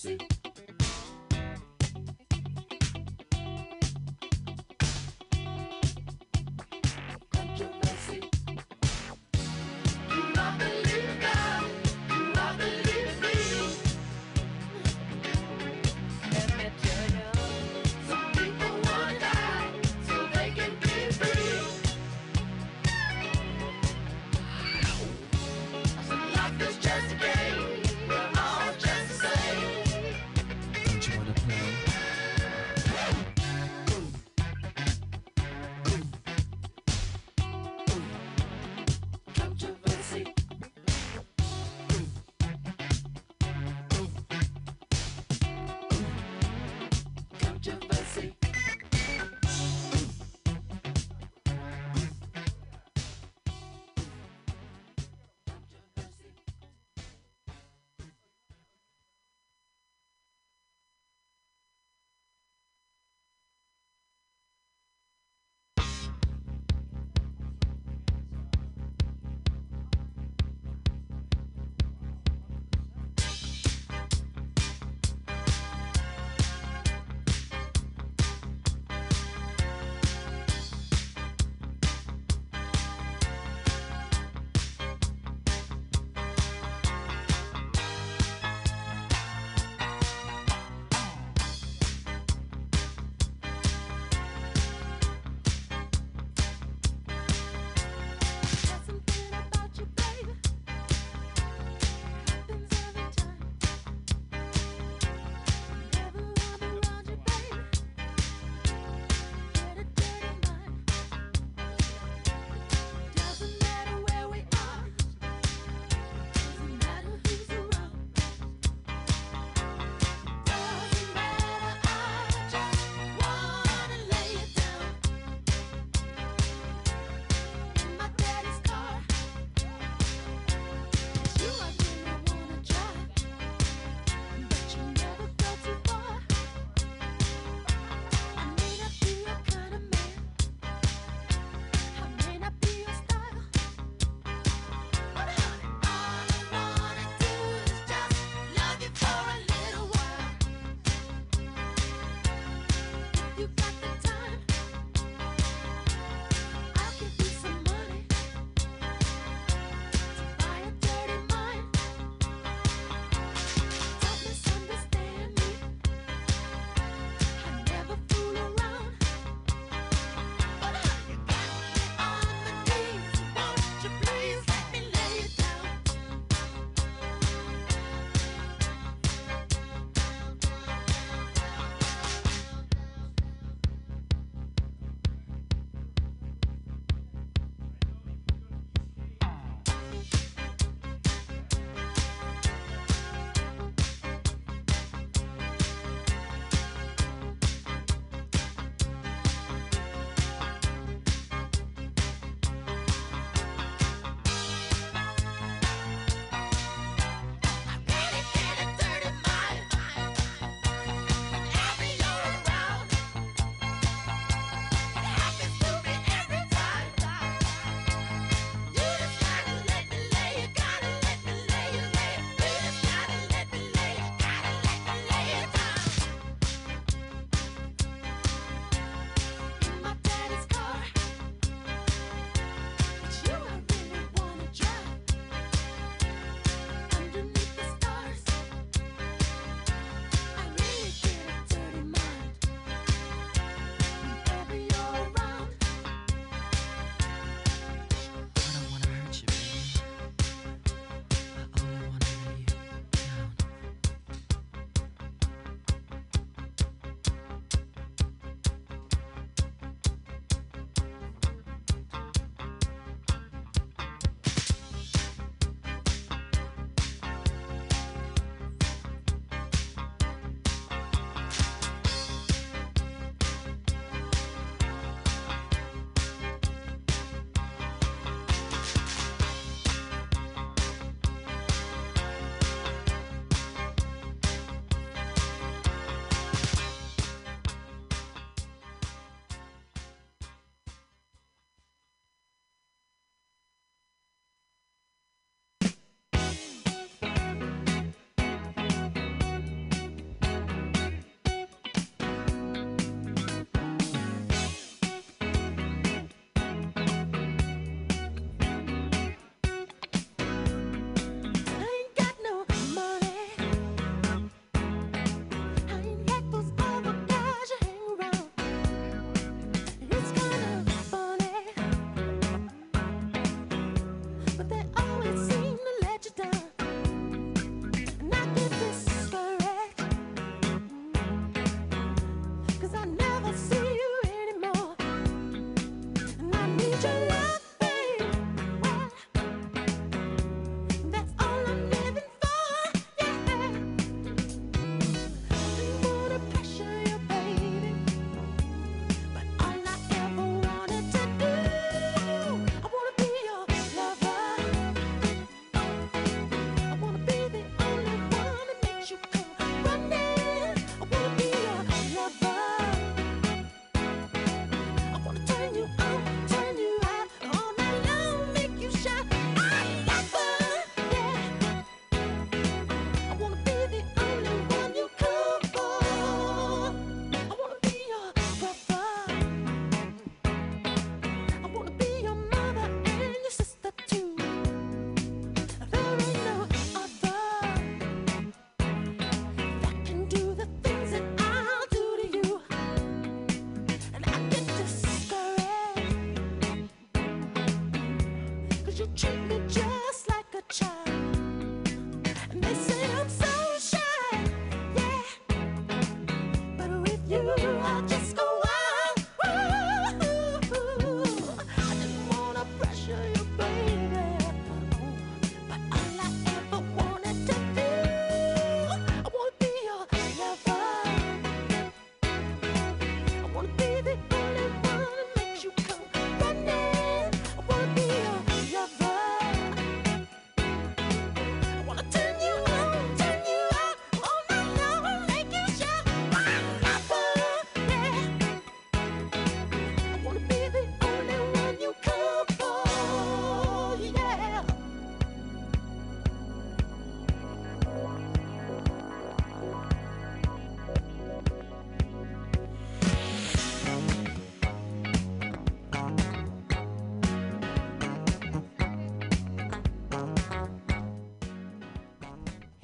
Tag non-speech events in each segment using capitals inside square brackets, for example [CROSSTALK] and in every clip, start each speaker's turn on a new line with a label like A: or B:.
A: Controversy. Controversy.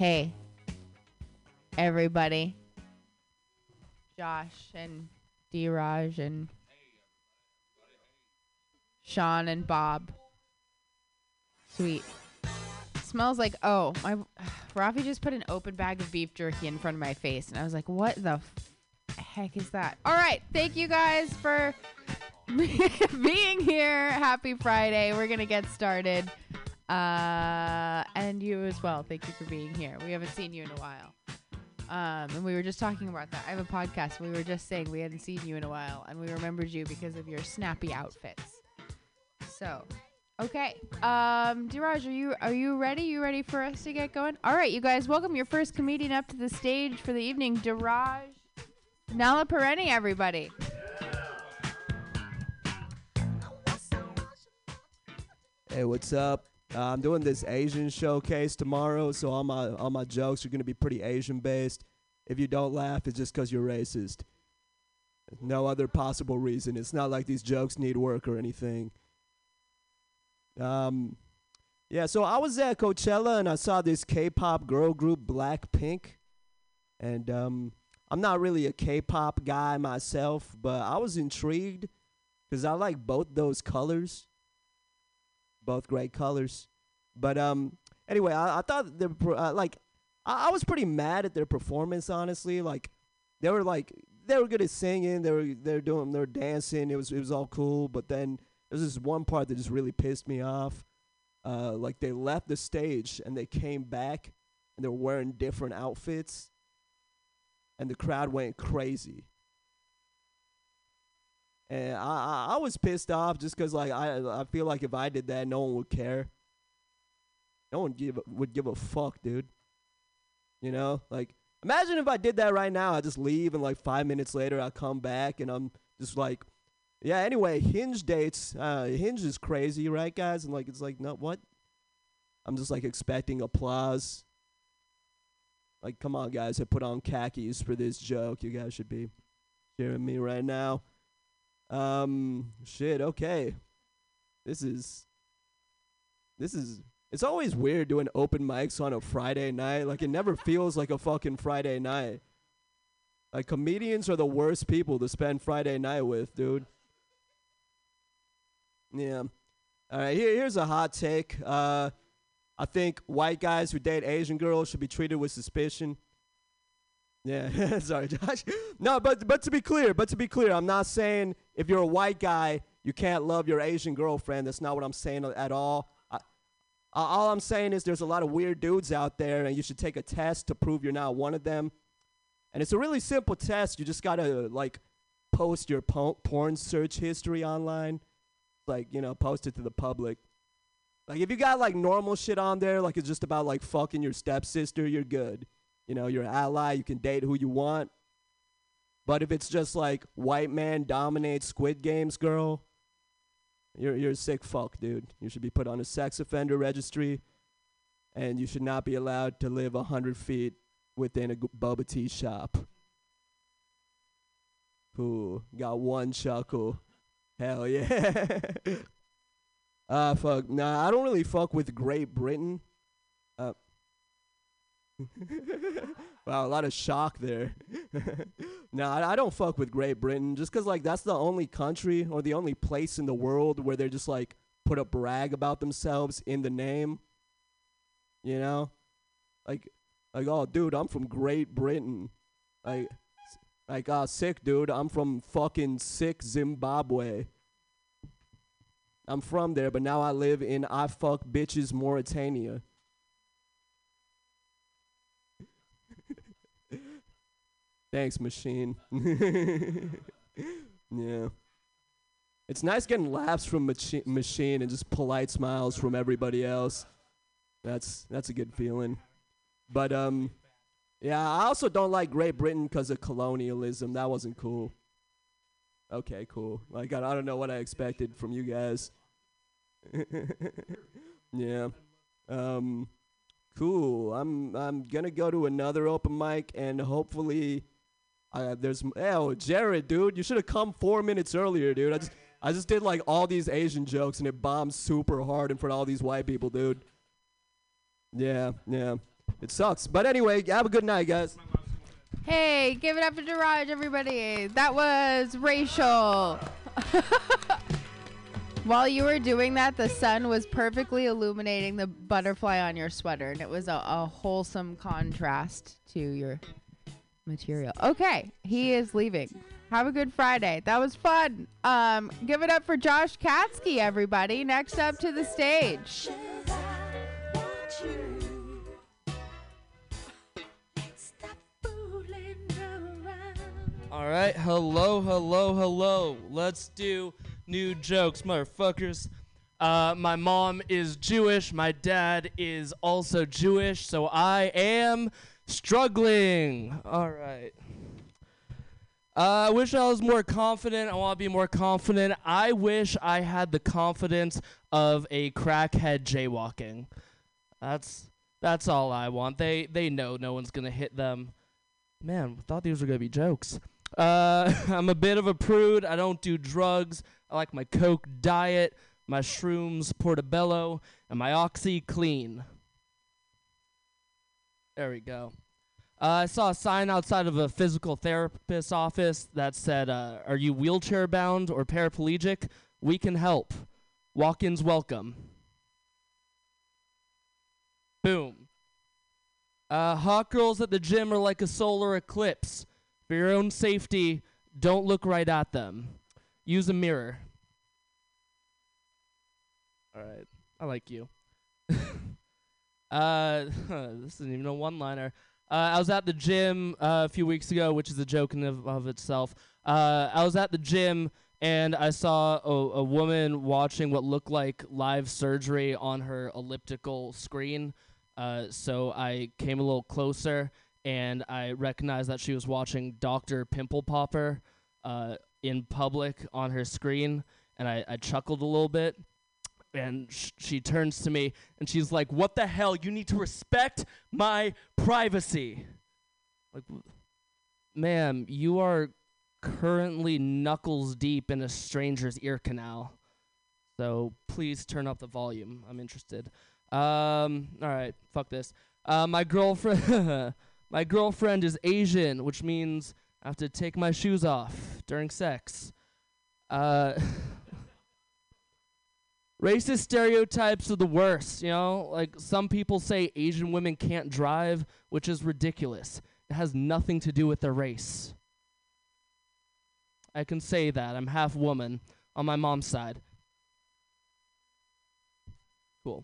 B: Hey, everybody. Josh and D Raj and Sean and Bob. Sweet. Smells like oh my. [SIGHS] Rafi just put an open bag of beef jerky in front of my face, and I was like, "What the f- heck is that?" All right, thank you guys for [LAUGHS] being here. Happy Friday. We're gonna get started. Uh, and you as well. Thank you for being here. We haven't seen you in a while. Um, and we were just talking about that. I have a podcast. We were just saying we hadn't seen you in a while, and we remembered you because of your snappy outfits. So, okay. Um, Diraj, are you are you ready? You ready for us to get going? All right, you guys. Welcome your first comedian up to the stage for the evening, Diraj Nala Pereni, everybody.
C: Hey, what's up? Uh, I'm doing this Asian showcase tomorrow, so all my all my jokes are gonna be pretty Asian based. If you don't laugh, it's just 'cause you're racist. No other possible reason. It's not like these jokes need work or anything. Um, yeah. So I was at Coachella and I saw this K-pop girl group, Blackpink, and um, I'm not really a K-pop guy myself, but I was intrigued 'cause I like both those colors both great colors. But um, anyway, I, I thought they uh, like I, I was pretty mad at their performance. Honestly, like they were like they were good at singing. They were they were doing they were dancing. It was it was all cool. But then there's this one part that just really pissed me off. Uh, like they left the stage and they came back and they were wearing different outfits, and the crowd went crazy. And I, I, I was pissed off just 'cause like I I feel like if I did that, no one would care. No one give would give a fuck, dude. You know, like imagine if I did that right now. I just leave and like five minutes later I come back and I'm just like, yeah. Anyway, Hinge dates. Uh, Hinge is crazy, right, guys? And like it's like no what? I'm just like expecting applause. Like, come on, guys! I put on khakis for this joke. You guys should be cheering me right now. Um, shit. Okay, this is this is. It's always weird doing open mics on a Friday night. Like it never feels like a fucking Friday night. Like comedians are the worst people to spend Friday night with, dude. Yeah. All right. Here, here's a hot take. Uh, I think white guys who date Asian girls should be treated with suspicion. Yeah, [LAUGHS] sorry, Josh. No, but but to be clear, but to be clear, I'm not saying if you're a white guy you can't love your Asian girlfriend. That's not what I'm saying at all. I, all I'm saying is there's a lot of weird dudes out there, and you should take a test to prove you're not one of them. And it's a really simple test. You just gotta like post your po- porn search history online, like you know, post it to the public. Like if you got like normal shit on there, like it's just about like fucking your stepsister, you're good. You know, you're an ally, you can date who you want. But if it's just like white man dominates Squid Games girl, you're you're a sick fuck, dude. You should be put on a sex offender registry, and you should not be allowed to live a hundred feet within a boba tea shop. Who got one chuckle? Hell yeah. [LAUGHS] Ah, fuck. Nah, I don't really fuck with Great Britain. Uh, [LAUGHS] wow, a lot of shock there. [LAUGHS] nah, I, I don't fuck with Great Britain just 'cause like that's the only country or the only place in the world where they're just like put a brag about themselves in the name. You know, like like oh dude, I'm from Great Britain. Like like ah sick dude, I'm from fucking sick Zimbabwe. I'm from there, but now I live in I fuck bitches Mauritania. Thanks, machine. [LAUGHS] yeah. It's nice getting laughs from machi- machine and just polite smiles from everybody else. That's that's a good feeling. But um yeah, I also don't like Great Britain cuz of colonialism. That wasn't cool. Okay, cool. Like I, I don't know what I expected from you guys. [LAUGHS] yeah. Um cool. I'm I'm gonna go to another open mic and hopefully uh, there's oh Jared, dude, you should have come four minutes earlier, dude. I just I just did like all these Asian jokes and it bombed super hard in front of all these white people, dude. Yeah, yeah. It sucks. But anyway, have a good night, guys.
B: Hey, give it up for Daraj, everybody. That was racial. [LAUGHS] While you were doing that, the sun was perfectly illuminating the butterfly on your sweater, and it was a, a wholesome contrast to your material. Okay, he is leaving. Have a good Friday. That was fun. Um, give it up for Josh Katsky, everybody. Next up to the stage.
D: All right, hello, hello, hello. Let's do new jokes, motherfuckers. Uh, my mom is Jewish. My dad is also Jewish, so I am struggling. All right. Uh, I wish I was more confident. I want to be more confident. I wish I had the confidence of a crackhead jaywalking. That's that's all I want. They they know no one's gonna hit them. Man, I thought these were gonna be jokes. Uh, [LAUGHS] I'm a bit of a prude. I don't do drugs. I like my Coke diet, my shrooms portobello, and my Oxy clean. There we go. Uh, I saw a sign outside of a physical therapist's office that said, uh, Are you wheelchair bound or paraplegic? We can help. Walk ins welcome. Boom. Uh, hot girls at the gym are like a solar eclipse. For your own safety, don't look right at them. Use a mirror. All right. I like you. [LAUGHS] uh, [LAUGHS] this isn't even a one liner. Uh, I was at the gym uh, a few weeks ago, which is a joke in of, of itself. Uh, I was at the gym and I saw a, a woman watching what looked like live surgery on her elliptical screen. Uh, so I came a little closer and I recognized that she was watching Dr. Pimple Popper uh, in public on her screen. And I, I chuckled a little bit and sh- she turns to me and she's like, "What the hell? You need to respect my privacy." Like, ma'am, you are currently knuckles deep in a stranger's ear canal. So please turn up the volume. I'm interested. Um, all right, fuck this. Uh, my girlfriend, [LAUGHS] my girlfriend is Asian, which means I have to take my shoes off during sex. Uh. [LAUGHS] Racist stereotypes are the worst, you know? Like, some people say Asian women can't drive, which is ridiculous. It has nothing to do with their race. I can say that. I'm half woman on my mom's side. Cool.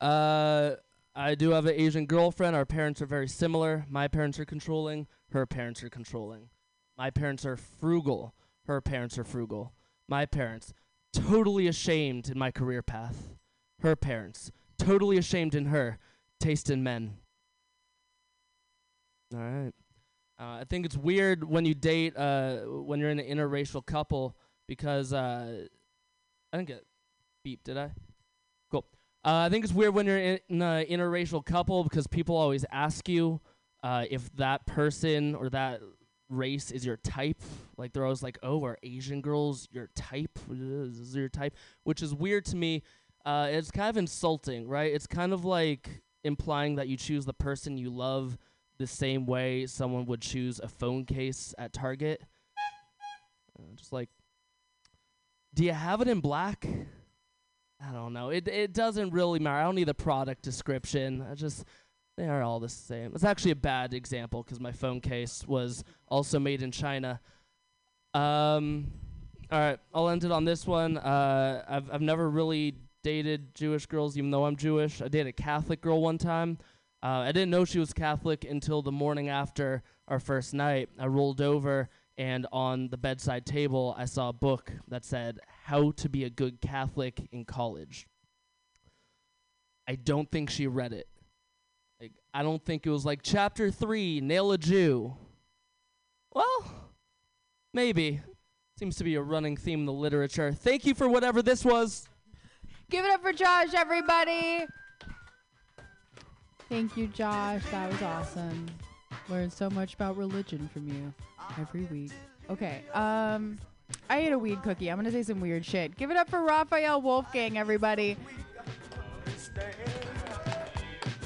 D: Uh, I do have an Asian girlfriend. Our parents are very similar. My parents are controlling. Her parents are controlling. My parents are frugal. Her parents are frugal. My parents, totally ashamed in my career path. Her parents, totally ashamed in her taste in men. All right. Uh, I think it's weird when you date, uh, when you're in an interracial couple, because uh, I didn't get beep, did I? Cool. Uh, I think it's weird when you're in, in an interracial couple because people always ask you uh, if that person or that race is your type. Like they're always like, "Oh, are Asian girls your type? Is your type?" Which is weird to me. Uh, it's kind of insulting, right? It's kind of like implying that you choose the person you love the same way someone would choose a phone case at Target. Uh, just like, do you have it in black? I don't know. It it doesn't really matter. I don't need the product description. I just they are all the same. It's actually a bad example because my phone case was also made in China. Um, all right, I'll end it on this one. Uh, I've I've never really dated Jewish girls, even though I'm Jewish. I dated a Catholic girl one time. Uh, I didn't know she was Catholic until the morning after our first night. I rolled over and on the bedside table I saw a book that said "How to Be a Good Catholic in College." I don't think she read it. I don't think it was like chapter three, nail a Jew. Well, maybe. Seems to be a running theme in the literature. Thank you for whatever this was.
B: Give it up for Josh, everybody. Thank you, Josh. That was awesome. Learned so much about religion from you every week. Okay. Um, I ate a weed cookie. I'm gonna say some weird shit. Give it up for Raphael Wolfgang, everybody.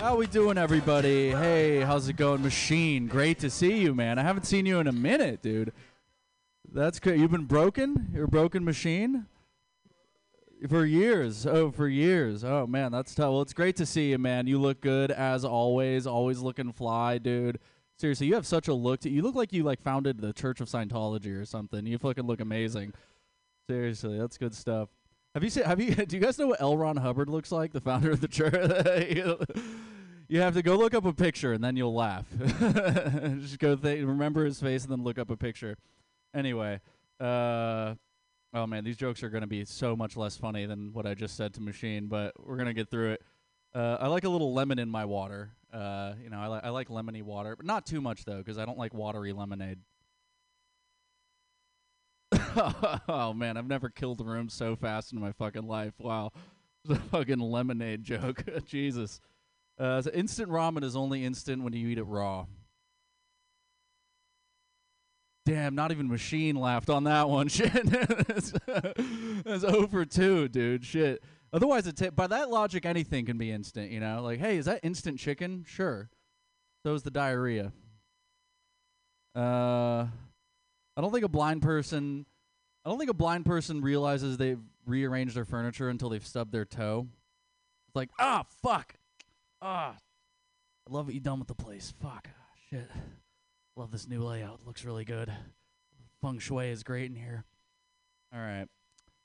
E: How we doing, everybody? Hey, how's it going, Machine? Great to see you, man. I haven't seen you in a minute, dude. That's good. You've been broken. You're a broken machine for years. Oh, for years. Oh man, that's tough. Well, it's great to see you, man. You look good as always. Always looking fly, dude. Seriously, you have such a look. To, you look like you like founded the Church of Scientology or something. You fucking look amazing. Seriously, that's good stuff. Have you seen? Have you? [LAUGHS] Do you guys know what L. Ron Hubbard looks like, the founder of the church? [LAUGHS] you have to go look up a picture and then you'll laugh. [LAUGHS] Just go th- remember his face and then look up a picture. Anyway, uh, oh man, these jokes are gonna be so much less funny than what I just said to Machine, but we're gonna get through it. Uh, I like a little lemon in my water. Uh, you know, I, li- I like lemony water, but not too much though, because I don't like watery lemonade. [LAUGHS] oh man, I've never killed a room so fast in my fucking life. Wow, [LAUGHS] a fucking lemonade joke. Jesus. Uh, so instant ramen is only instant when you eat it raw. Damn, not even machine laughed on that one. [LAUGHS] Shit, that's, that's over two, dude. Shit. Otherwise, it ta- by that logic, anything can be instant. You know, like, hey, is that instant chicken? Sure. So is the diarrhea. Uh, I don't think a blind person. I don't think a blind person realizes they've rearranged their furniture until they've stubbed their toe. It's like, ah, fuck, ah. I love what you done with the place. Fuck, shit. Love this new layout. Looks really good. Feng shui is great in here. All right.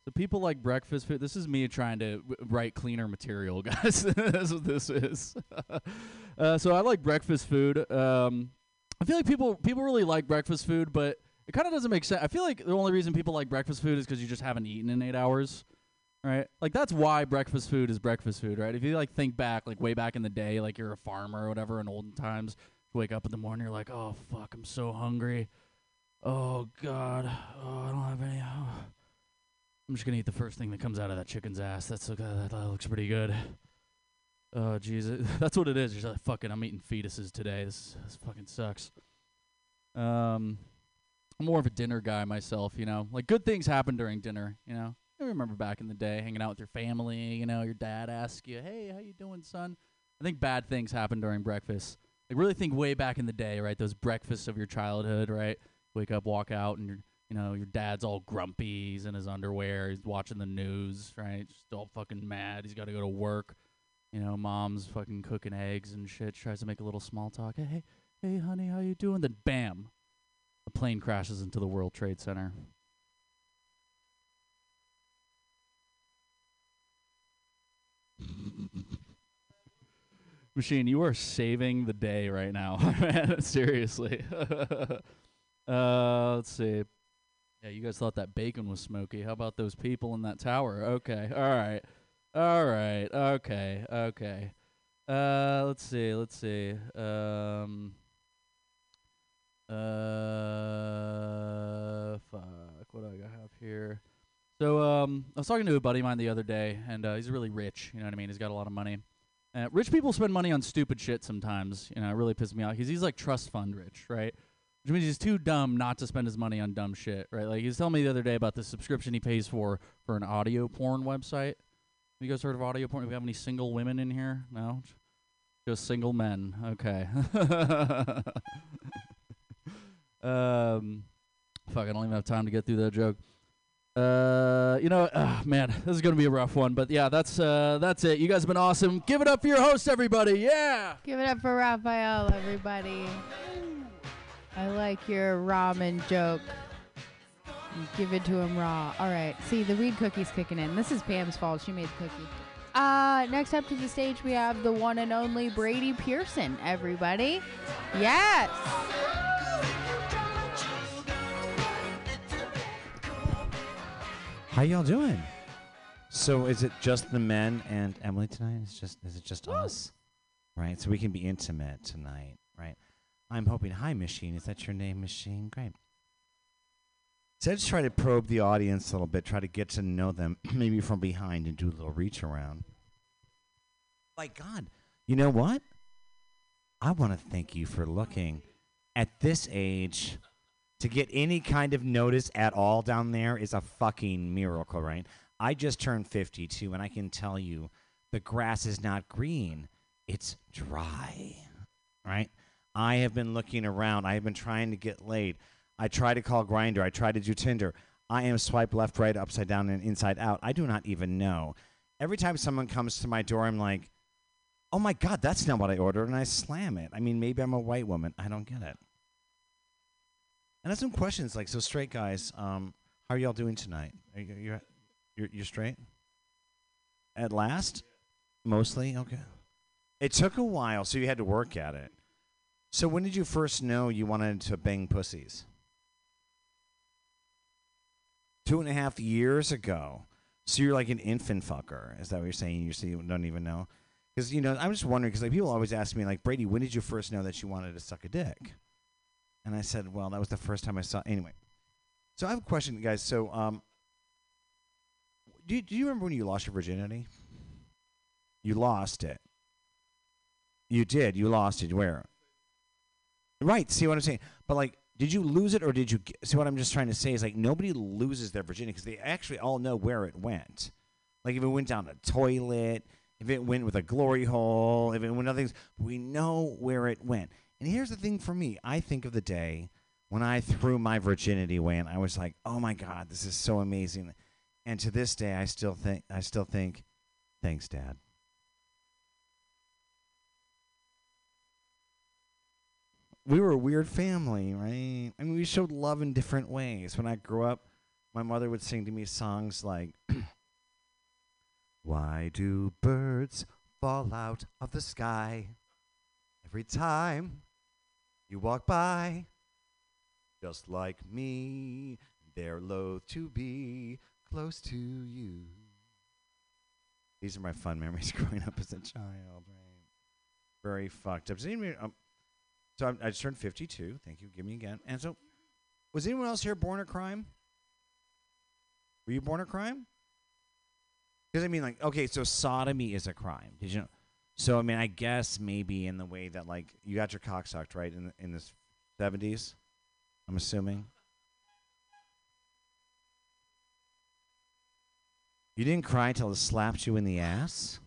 E: So people like breakfast food. This is me trying to w- write cleaner material, [LAUGHS] guys. That's what this is. [LAUGHS] uh, so I like breakfast food. Um, I feel like people people really like breakfast food, but it kind of doesn't make sense. I feel like the only reason people like breakfast food is because you just haven't eaten in eight hours, right? Like that's why breakfast food is breakfast food, right? If you like think back, like way back in the day, like you're a farmer or whatever in olden times, wake up in the morning, you're like, oh fuck, I'm so hungry. Oh god, oh I don't have any. Oh. I'm just gonna eat the first thing that comes out of that chicken's ass. That's okay. That, that looks pretty good. Oh Jesus, [LAUGHS] that's what it is. You're just like, fucking, I'm eating fetuses today. This this fucking sucks. Um, I'm more of a dinner guy myself. You know, like good things happen during dinner. You know, I remember back in the day, hanging out with your family. You know, your dad asks you, "Hey, how you doing, son?" I think bad things happen during breakfast. Like really think way back in the day, right? Those breakfasts of your childhood, right? Wake up, walk out, and you're you know, your dad's all grumpy. He's in his underwear. He's watching the news, right? Just all fucking mad. He's got to go to work. You know, mom's fucking cooking eggs and shit. Tries to make a little small talk. Hey, hey, hey, honey, how you doing? Then bam, a plane crashes into the World Trade Center. Machine, you are saving the day right now, [LAUGHS] man. Seriously. [LAUGHS] uh, let's see. Yeah, you guys thought that bacon was smoky. How about those people in that tower? Okay, all right, all right, okay, okay. Uh, let's see, let's see. Um, uh, fuck, what do I have here? So, um, I was talking to a buddy of mine the other day, and uh, he's really rich. You know what I mean? He's got a lot of money. Uh, rich people spend money on stupid shit sometimes. You know, it really pisses me off because he's like trust fund rich, right? Which means he's too dumb not to spend his money on dumb shit, right? Like he was telling me the other day about the subscription he pays for for an audio porn website. Have you guys heard of audio porn? Do we have any single women in here? No, just single men. Okay. [LAUGHS] um, fuck, I don't even have time to get through that joke. Uh, you know, uh, man, this is gonna be a rough one, but yeah, that's uh, that's it. You guys have been awesome. Give it up for your host, everybody. Yeah.
B: Give it up for Raphael, everybody. I like your ramen joke. Give it to him raw. All right. See, the weed cookie's kicking in. This is Pam's fault. She made the cookie. Uh, next up to the stage, we have the one and only Brady Pearson, everybody. Yes.
F: How y'all doing? So is it just the men and Emily tonight? Is just is it just us? Right. So we can be intimate tonight, right? I'm hoping. Hi, Machine. Is that your name, Machine? Great. So I just try to probe the audience a little bit, try to get to know them, [CLEARS THROAT] maybe from behind, and do a little reach around. My God, you know what? I want to thank you for looking at this age to get any kind of notice at all down there is a fucking miracle, right? I just turned 52 and I can tell you the grass is not green it's dry. Right? I have been looking around. I have been trying to get laid. I try to call Grindr. I try to do Tinder. I am swipe left, right, upside down, and inside out. I do not even know. Every time someone comes to my door, I'm like, oh my God, that's not what I ordered. And I slam it. I mean, maybe I'm a white woman. I don't get it. And I have some questions like, so straight guys, um, how are y'all doing tonight? Are you, you're, you're, you're straight? At last? Mostly? Okay. It took a while, so you had to work at it. So when did you first know you wanted to bang pussies? Two and a half years ago. So you're like an infant fucker. Is that what you're saying? You see, you don't even know. Because you know, I'm just wondering. Because like people always ask me, like Brady, when did you first know that you wanted to suck a dick? And I said, well, that was the first time I saw. Anyway, so I have a question, guys. So, um, do you, do you remember when you lost your virginity? You lost it. You did. You lost it. Where? Right. See what I'm saying? But like, did you lose it or did you? See what I'm just trying to say is like nobody loses their virginity because they actually all know where it went. Like if it went down a toilet, if it went with a glory hole, if it went other things, we know where it went. And here's the thing for me: I think of the day when I threw my virginity away, and I was like, "Oh my God, this is so amazing." And to this day, I still think, I still think, thanks, Dad. we were a weird family, right? I mean, we showed love in different ways. When I grew up, my mother would sing to me songs like, [CLEARS THROAT] Why do birds fall out of the sky every time you walk by? Just like me, they're loath to be close to you. These are my fun memories [LAUGHS] growing up as a child, right? Very fucked up. Does um, so I'm, I just turned 52. Thank you. Give me again. And so, was anyone else here born a crime? Were you born a crime? Because I mean, like, okay, so sodomy is a crime. Did you know? So I mean, I guess maybe in the way that like you got your cock sucked, right? In the, in the 70s, I'm assuming. You didn't cry until it slapped you in the ass.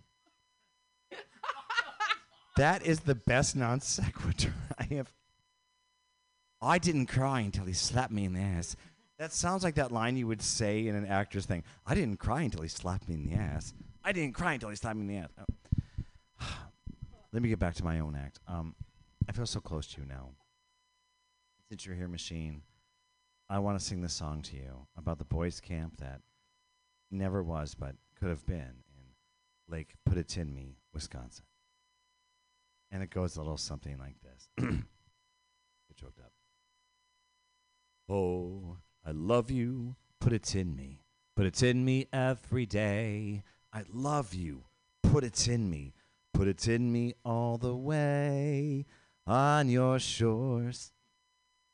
F: That is the best non sequitur [LAUGHS] I have. I didn't cry until he slapped me in the ass. That sounds like that line you would say in an actor's thing. I didn't cry until he slapped me in the ass. I didn't cry until he slapped me in the ass. Oh. Let me get back to my own act. Um, I feel so close to you now. Since you're here, machine, I want to sing this song to you about the boys' camp that never was but could have been in Lake Putatinmi, Wisconsin. And it goes a little something like this. [CLEARS THROAT] Get choked up. Oh, I love you. Put it in me. Put it in me every day. I love you. Put it in me. Put it in me all the way. On your shores.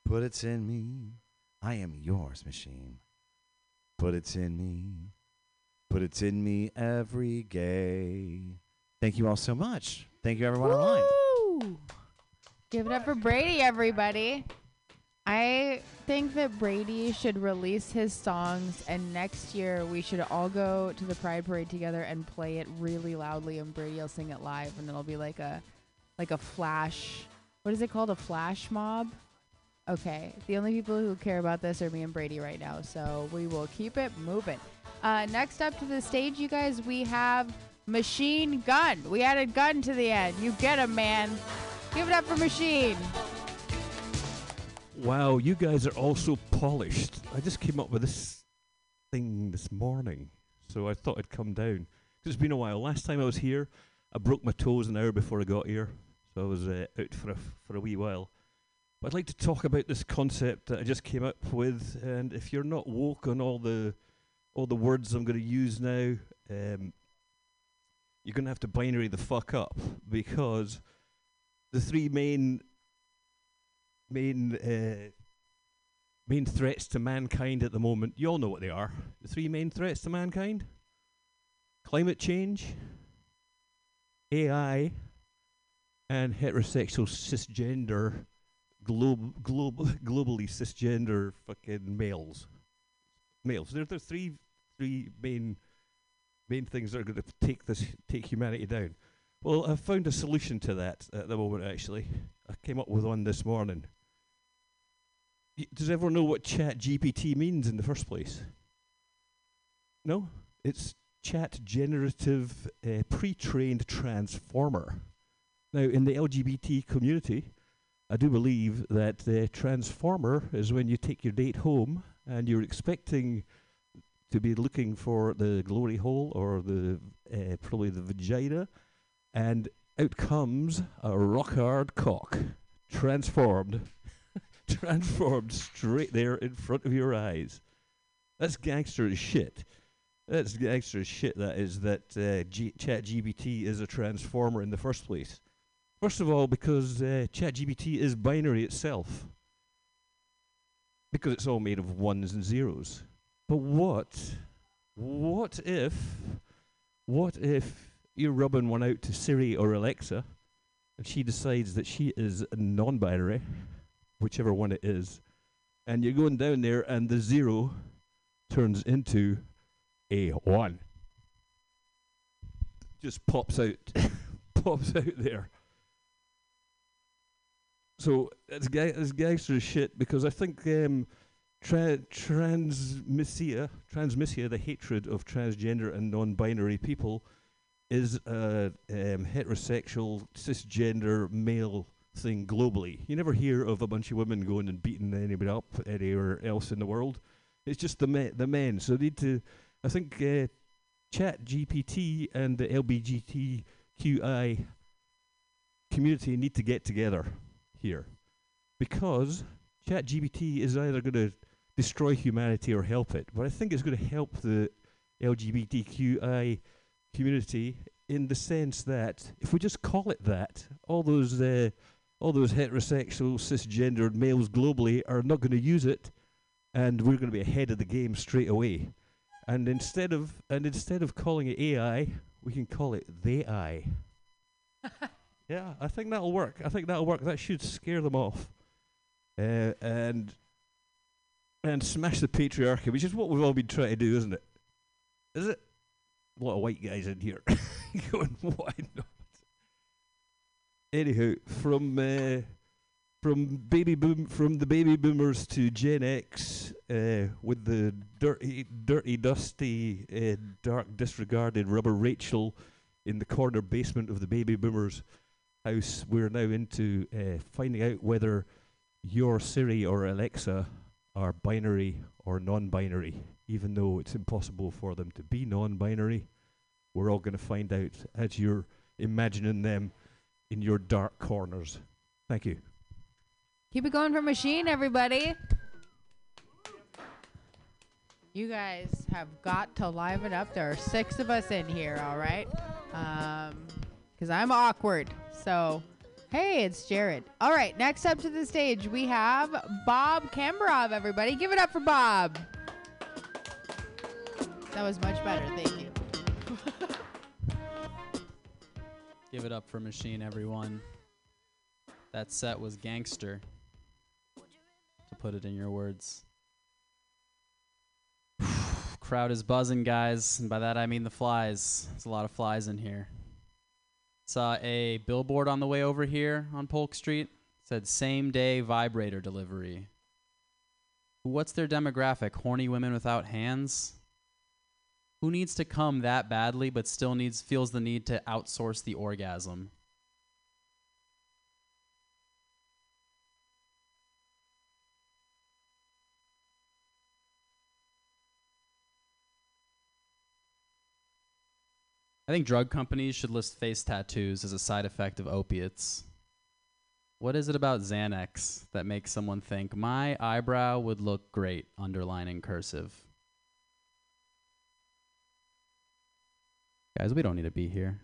F: Put it in me. I am yours, machine. Put it in me. Put it in me every day. Thank you all so much. Thank you, everyone online.
B: Woo! Give it up for Brady, everybody. I think that Brady should release his songs, and next year we should all go to the Pride Parade together and play it really loudly, and Brady will sing it live, and it'll be like a, like a flash. What is it called? A flash mob. Okay. The only people who care about this are me and Brady right now, so we will keep it moving. Uh, next up to the stage, you guys, we have Machine Gun. We added gun to the end. You get him, man. Give it up for Machine.
G: Wow, you guys are all so polished. I just came up with this thing this morning, so I thought I'd come down. 'Cause it's been a while. Last time I was here, I broke my toes an hour before I got here, so I was uh, out for a, for a wee while. But I'd like to talk about this concept that I just came up with, and if you're not woke on all the all the words I'm going to use now, um, you're going to have to binary the fuck up because the three main main uh, main threats to mankind at the moment. You all know what they are. The three main threats to mankind: climate change, AI, and heterosexual cisgender, glob global [LAUGHS] globally cisgender fucking males. Males. They're the three three main main things that are going to take this take humanity down. Well, I've found a solution to that at the moment, actually. I came up with one this morning. Does everyone know what Chat GPT means in the first place? No? It's Chat Generative uh, Pre Trained Transformer. Now, in the LGBT community, I do believe that the transformer is when you take your date home and you're expecting to be looking for the glory hole or the uh, probably the vagina, and out comes a rock hard cock, transformed, transformed straight there in front of your eyes. That's gangster as shit. That's gangster as shit. That is that uh, G- ChatGPT is a transformer in the first place. First of all, because uh, ChatGPT is binary itself. Because it's all made of ones and zeros. But what, what if, what if you're rubbing one out to Siri or Alexa, and she decides that she is non-binary, whichever one it is, and you're going down there, and the zero turns into a one. Just pops out, [LAUGHS] pops out there. So it's, ga- it's gangster shit because I think um, tra- transmissia, transmissia, the hatred of transgender and non-binary people, is a um, heterosexual cisgender male thing globally. You never hear of a bunch of women going and beating anybody up anywhere else in the world. It's just the men. The men. So they need to. I think uh, Chat GPT and the LBGTQI community need to get together here, because Chat GPT is either going to destroy humanity or help it. But I think it's going to help the LGBTQI community in the sense that if we just call it that, all those uh, all those heterosexual cisgendered males globally are not going to use it, and we're going to be ahead of the game straight away. And instead of and instead of calling it AI, we can call it the I. [LAUGHS] yeah, I think that'll work. I think that'll work. That should scare them off, uh, and and smash the patriarchy, which is what we've all been trying to do, isn't it? Is it? A lot of white guys in here [LAUGHS] going, why not? Anywho, from uh, from baby boom from the baby boomers to Gen X, uh, with the dirty, dirty, dusty, uh, dark, disregarded rubber Rachel in the corner basement of the baby boomers house, we're now into uh, finding out whether your Siri or Alexa are binary or non-binary. Even though it's impossible for them to be non-binary, we're all going to find out as you're imagining them in your dark corners. Thank you.
B: Keep it going for machine, everybody. You guys have got to liven up. There are six of us in here, all right? Um, because I'm awkward. So, hey, it's Jared. All right, next up to the stage, we have Bob Kambrov, everybody. Give it up for Bob. That was much better. Thank you.
H: Give it up for Machine, everyone. That set was gangster. To put it in your words. [SIGHS] Crowd is buzzing, guys, and by that I mean the flies. There's a lot of flies in here. Saw a billboard on the way over here on Polk Street. Said same day vibrator delivery. What's their demographic? Horny women without hands? Who needs to come that badly but still needs feels the need to outsource the orgasm? I think drug companies should list face tattoos as a side effect of opiates. What is it about Xanax that makes someone think my eyebrow would look great underlining cursive? Guys, we don't need to be here.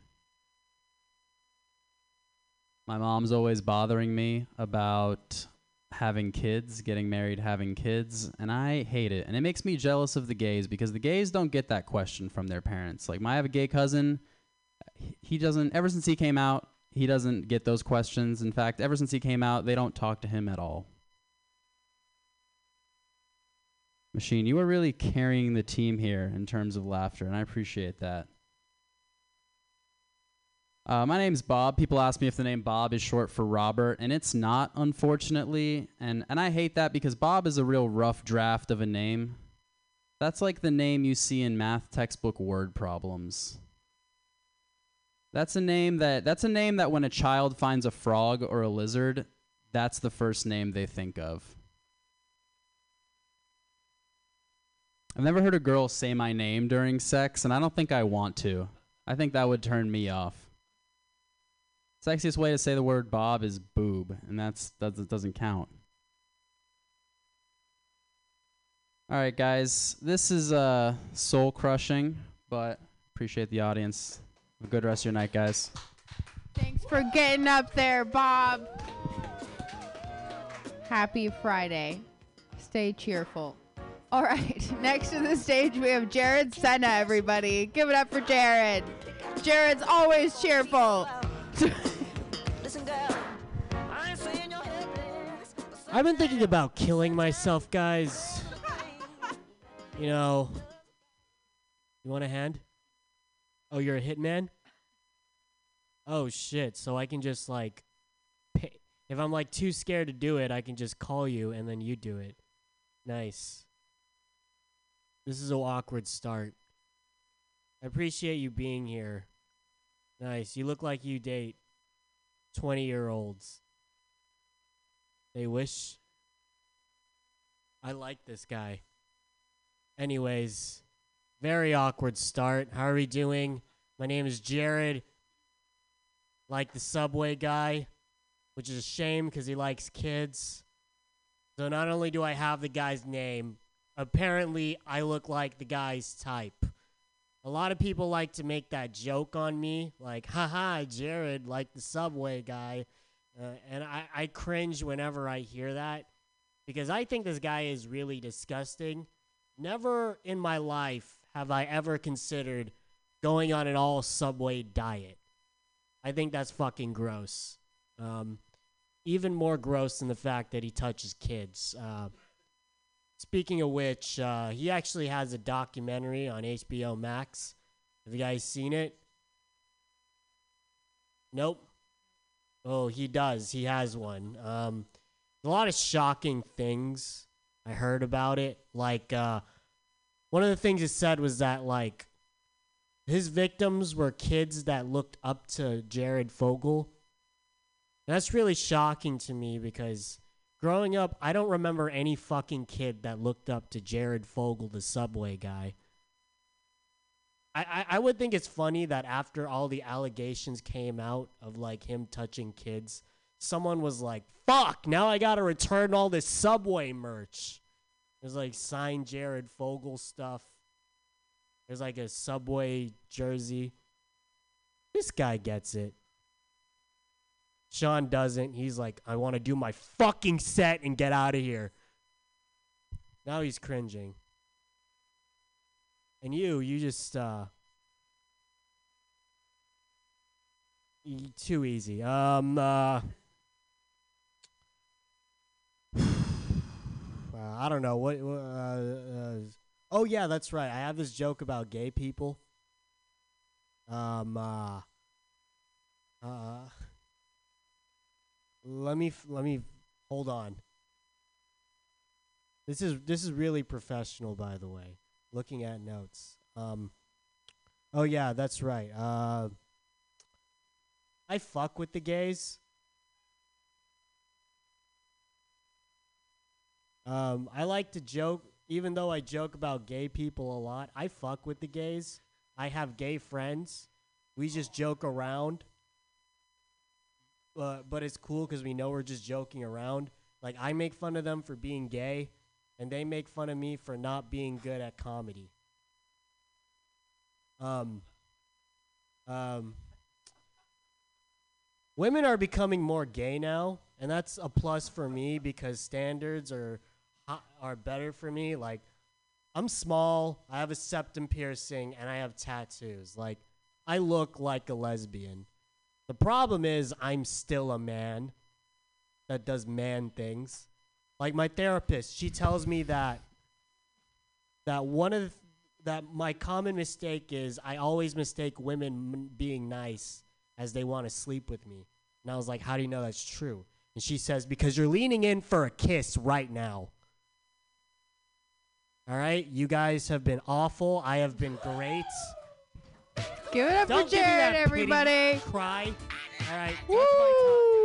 H: My mom's always bothering me about having kids, getting married, having kids, and I hate it. And it makes me jealous of the gays because the gays don't get that question from their parents. Like, my, I have a gay cousin. He doesn't, ever since he came out, he doesn't get those questions. In fact, ever since he came out, they don't talk to him at all. Machine, you are really carrying the team here in terms of laughter, and I appreciate that. Uh, my name's Bob. People ask me if the name Bob is short for Robert, and it's not, unfortunately. And and I hate that because Bob is a real rough draft of a name. That's like the name you see in math textbook word problems. That's a name that that's a name that when a child finds a frog or a lizard, that's the first name they think of. I've never heard a girl say my name during sex, and I don't think I want to. I think that would turn me off. Sexiest way to say the word Bob is boob, and that's that doesn't count. All right, guys, this is uh soul crushing, but appreciate the audience. Have a good rest of your night, guys.
B: Thanks for getting up there, Bob. Happy Friday. Stay cheerful. All right, [LAUGHS] next to the stage we have Jared Senna, everybody. Give it up for Jared. Jared's always cheerful. [LAUGHS]
I: I've been thinking about killing myself, guys. You know, you want a hand? Oh, you're a hitman? Oh shit! So I can just like, pay. if I'm like too scared to do it, I can just call you and then you do it. Nice. This is an awkward start. I appreciate you being here. Nice. You look like you date 20 year olds. They wish. I like this guy. Anyways, very awkward start. How are we doing? My name is Jared. Like the subway guy, which is a shame because he likes kids. So not only do I have the guy's name, apparently I look like the guy's type. A lot of people like to make that joke on me, like, haha, Jared, like the subway guy. Uh, and I, I cringe whenever I hear that because I think this guy is really disgusting. Never in my life have I ever considered going on an all subway diet. I think that's fucking gross. Um, even more gross than the fact that he touches kids. Uh, speaking of which, uh, he actually has a documentary on HBO Max. Have you guys seen it? Nope. Oh, he does. He has one. Um, a lot of shocking things I heard about it. Like, uh, one of the things it said was that, like, his victims were kids that looked up to Jared Fogle. That's really shocking to me because growing up, I don't remember any fucking kid that looked up to Jared Fogle, the subway guy. I, I, would think it's funny that after all the allegations came out of like him touching kids, someone was like, fuck, now I gotta return all this subway merch. There's like signed Jared Fogle stuff. There's like a subway jersey. This guy gets it. Sean doesn't. He's like, I want to do my fucking set and get out of here. Now he's cringing. And you, you just uh too easy. Um uh uh, [SIGHS] I don't know what. Uh, uh, oh yeah, that's right. I have this joke about gay people. Um. Uh. uh let me f- let me hold on. This is this is really professional, by the way. Looking at notes. Um. Oh yeah, that's right. Uh. I fuck with the gays. Um, I like to joke, even though I joke about gay people a lot. I fuck with the gays. I have gay friends. We just joke around. Uh, but it's cool because we know we're just joking around. Like I make fun of them for being gay, and they make fun of me for not being good at comedy. Um. Um. Women are becoming more gay now, and that's a plus for me because standards are are better for me. Like, I'm small, I have a septum piercing, and I have tattoos. Like, I look like a lesbian. The problem is, I'm still a man that does man things. Like my therapist, she tells me that that one of th- that my common mistake is I always mistake women m- being nice as they want to sleep with me. And I was like, How do you know that's true? And she says, Because you're leaning in for a kiss right now. All right, you guys have been awful. I have been great.
B: Give it up
I: Don't
B: for Jared, everybody.
I: Cry. All right, that's my
B: Woo!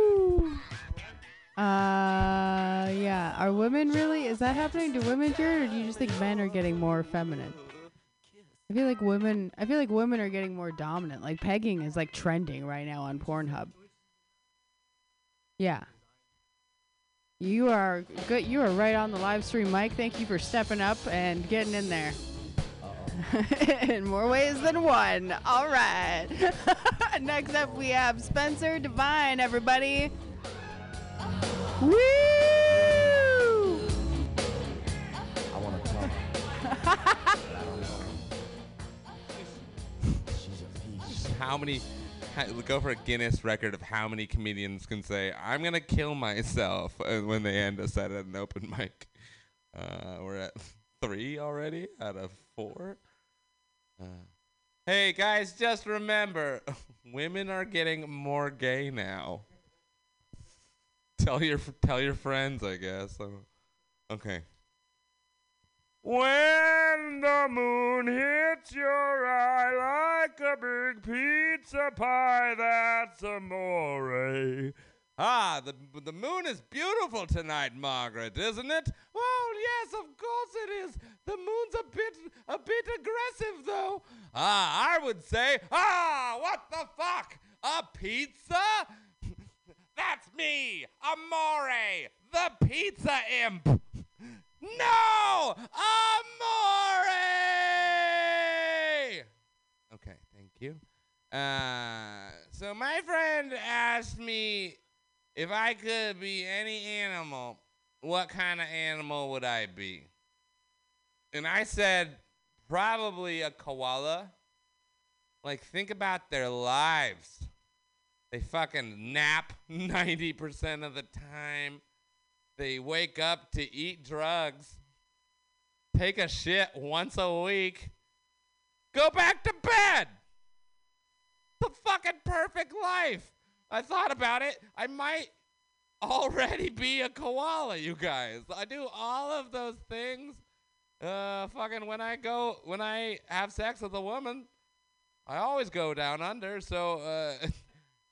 B: Uh, yeah. Are women really? Is that happening to women, Jared, or do you just think men are getting more feminine? I feel like women. I feel like women are getting more dominant. Like pegging is like trending right now on Pornhub. Yeah. You are good. You are right on the live stream, Mike. Thank you for stepping up and getting in there. [LAUGHS] in more ways than one. All right. [LAUGHS] Next up, we have Spencer Divine, everybody. Woo!
F: I want to talk.
J: How many? Go for a Guinness record of how many comedians can say "I'm gonna kill myself" uh, when they end a set at an open mic. Uh, we're at three already out of four. Uh, hey guys, just remember, [LAUGHS] women are getting more gay now. [LAUGHS] Tell your tell your friends, I guess. Okay. When the moon hits your eye like a big pizza pie, that's amore. Ah, the the moon is beautiful tonight, Margaret, isn't it? Well, yes, of course it is. The moon's a bit a bit aggressive, though. Ah, I would say, ah, what the fuck? A pizza? That's me, Amore, the pizza imp. No! Amore! Okay, thank you. Uh, so my friend asked me if I could be any animal, what kind of animal would I be? And I said, probably a koala. Like, think about their lives. They fucking nap [LAUGHS] 90% of the time. They wake up to eat drugs, take a shit once a week, go back to bed. The fucking perfect life. I thought about it. I might already be a koala, you guys. I do all of those things. Uh, fucking when I go, when I have sex with a woman, I always go down under. So, uh, [LAUGHS]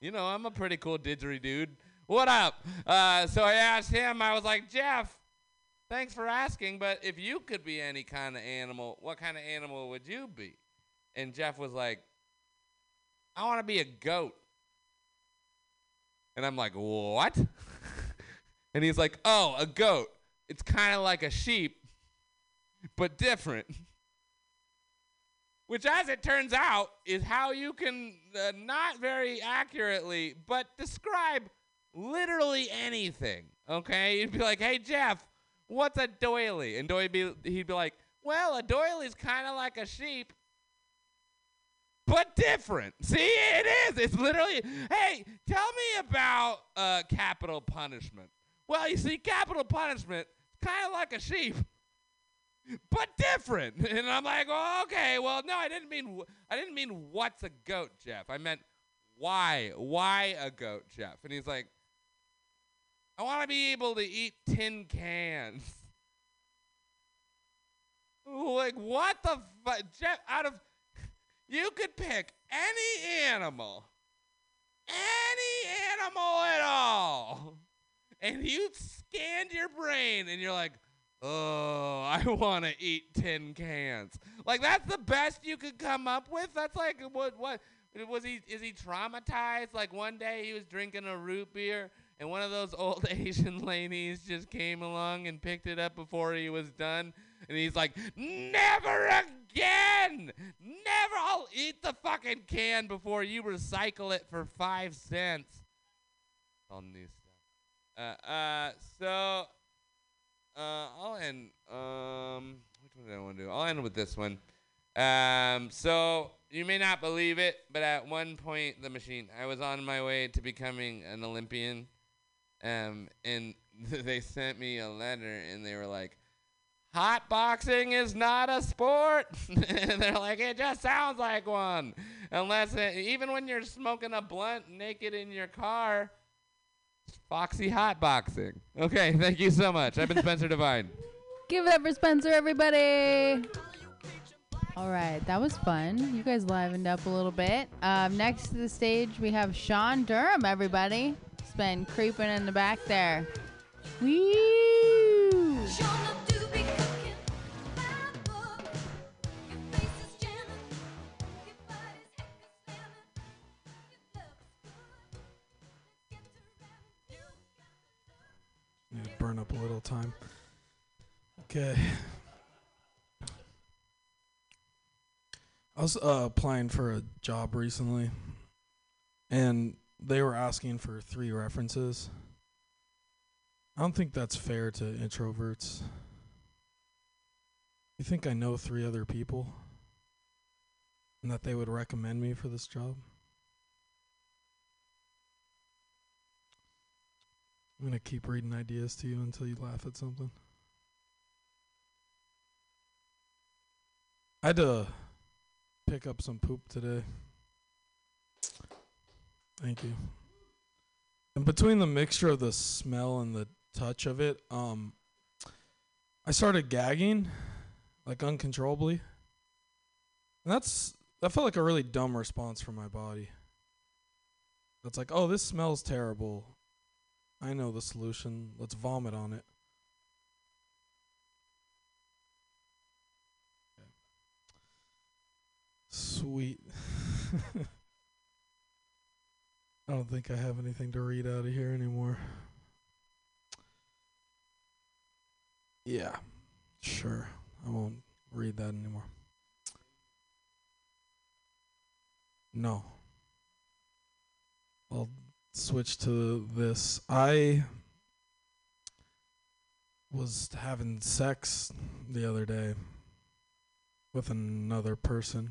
J: you know, I'm a pretty cool didgeridoo. Dude. What up? Uh, so I asked him, I was like, Jeff, thanks for asking, but if you could be any kind of animal, what kind of animal would you be? And Jeff was like, I want to be a goat. And I'm like, what? [LAUGHS] and he's like, oh, a goat. It's kind of like a sheep, but different. [LAUGHS] Which, as it turns out, is how you can uh, not very accurately, but describe literally anything. Okay, you'd be like, "Hey Jeff, what's a doily?" And doily be he'd be like, "Well, a doily's kind of like a sheep, but different." See, it is. It's literally. Hey, tell me about uh, capital punishment. Well, you see, capital punishment kind of like a sheep, but different. [LAUGHS] And I'm like, oh, okay, well, no, I didn't mean I didn't mean what's a goat, Jeff. I meant why, why a goat, Jeff? And he's like, I want to be able to eat tin cans. [LAUGHS] like what the fuck, Jeff? Out of [LAUGHS] you could pick any animal, any animal at all, and you scanned your brain, and you're like, oh, [LAUGHS] I want to eat tin cans. Like that's the best you could come up with. That's like what what was he? Is he traumatized? Like one day he was drinking a root beer. And one of those [LAUGHS] old Asian ladies just came along and picked it up before he was done. And he's like, Never again! Never! I'll eat the fucking can before you recycle it for five cents. All new stuff. Uh, uh, so, uh, I'll end, um, which one did I want to do? I'll end with this one. Um, so you may not believe it, but at one point, the machine, I was on my way to becoming an Olympian. Um, and [LAUGHS] they sent me a letter and they were like, hot boxing is not a sport. [LAUGHS] and they're like, it just sounds like one. Unless, uh, even when you're smoking a blunt naked in your car, it's hot boxing. Okay, [LAUGHS] thank you so much. I've been Spencer Devine.
B: Give it up for Spencer, everybody. All right, that was fun. You guys livened up a little bit. Um, next to the stage, we have Sean Durham, everybody. He's been creeping in the back there. Woo!
K: Okay. I was uh, applying for a job recently, and they were asking for three references. I don't think that's fair to introverts. You think I know three other people? And that they would recommend me for this job? I'm gonna keep reading ideas to you until you laugh at something. I had to pick up some poop today. Thank you. And between the mixture of the smell and the touch of it, um, I started gagging, like uncontrollably. And that's that felt like a really dumb response from my body. That's like, oh, this smells terrible. I know the solution. Let's vomit on it. Sweet. [LAUGHS] I don't think I have anything to read out of here anymore. Yeah, sure. I won't read that anymore. No. I'll switch to this. I was having sex the other day with another person.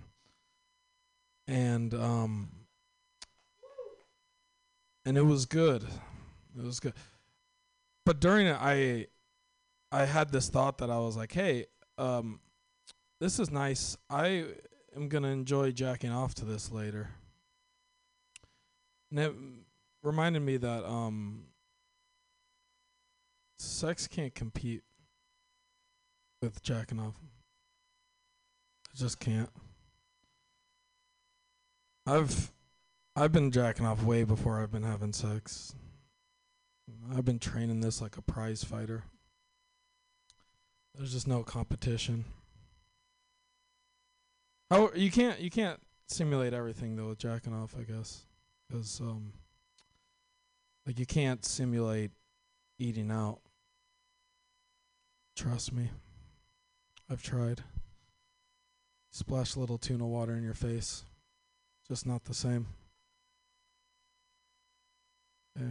K: And um and it was good. It was good. But during it I I had this thought that I was like, "Hey, um this is nice. I am to enjoy jacking off to this later." And it reminded me that um sex can't compete with jacking off. It just can't. I've I've been jacking off way before I've been having sex. I've been training this like a prize fighter. There's just no competition. How you can't you can't simulate everything though with jacking off, I guess, because um, like you can't simulate eating out. Trust me, I've tried. Splash a little tuna water in your face, just not the same. Yeah.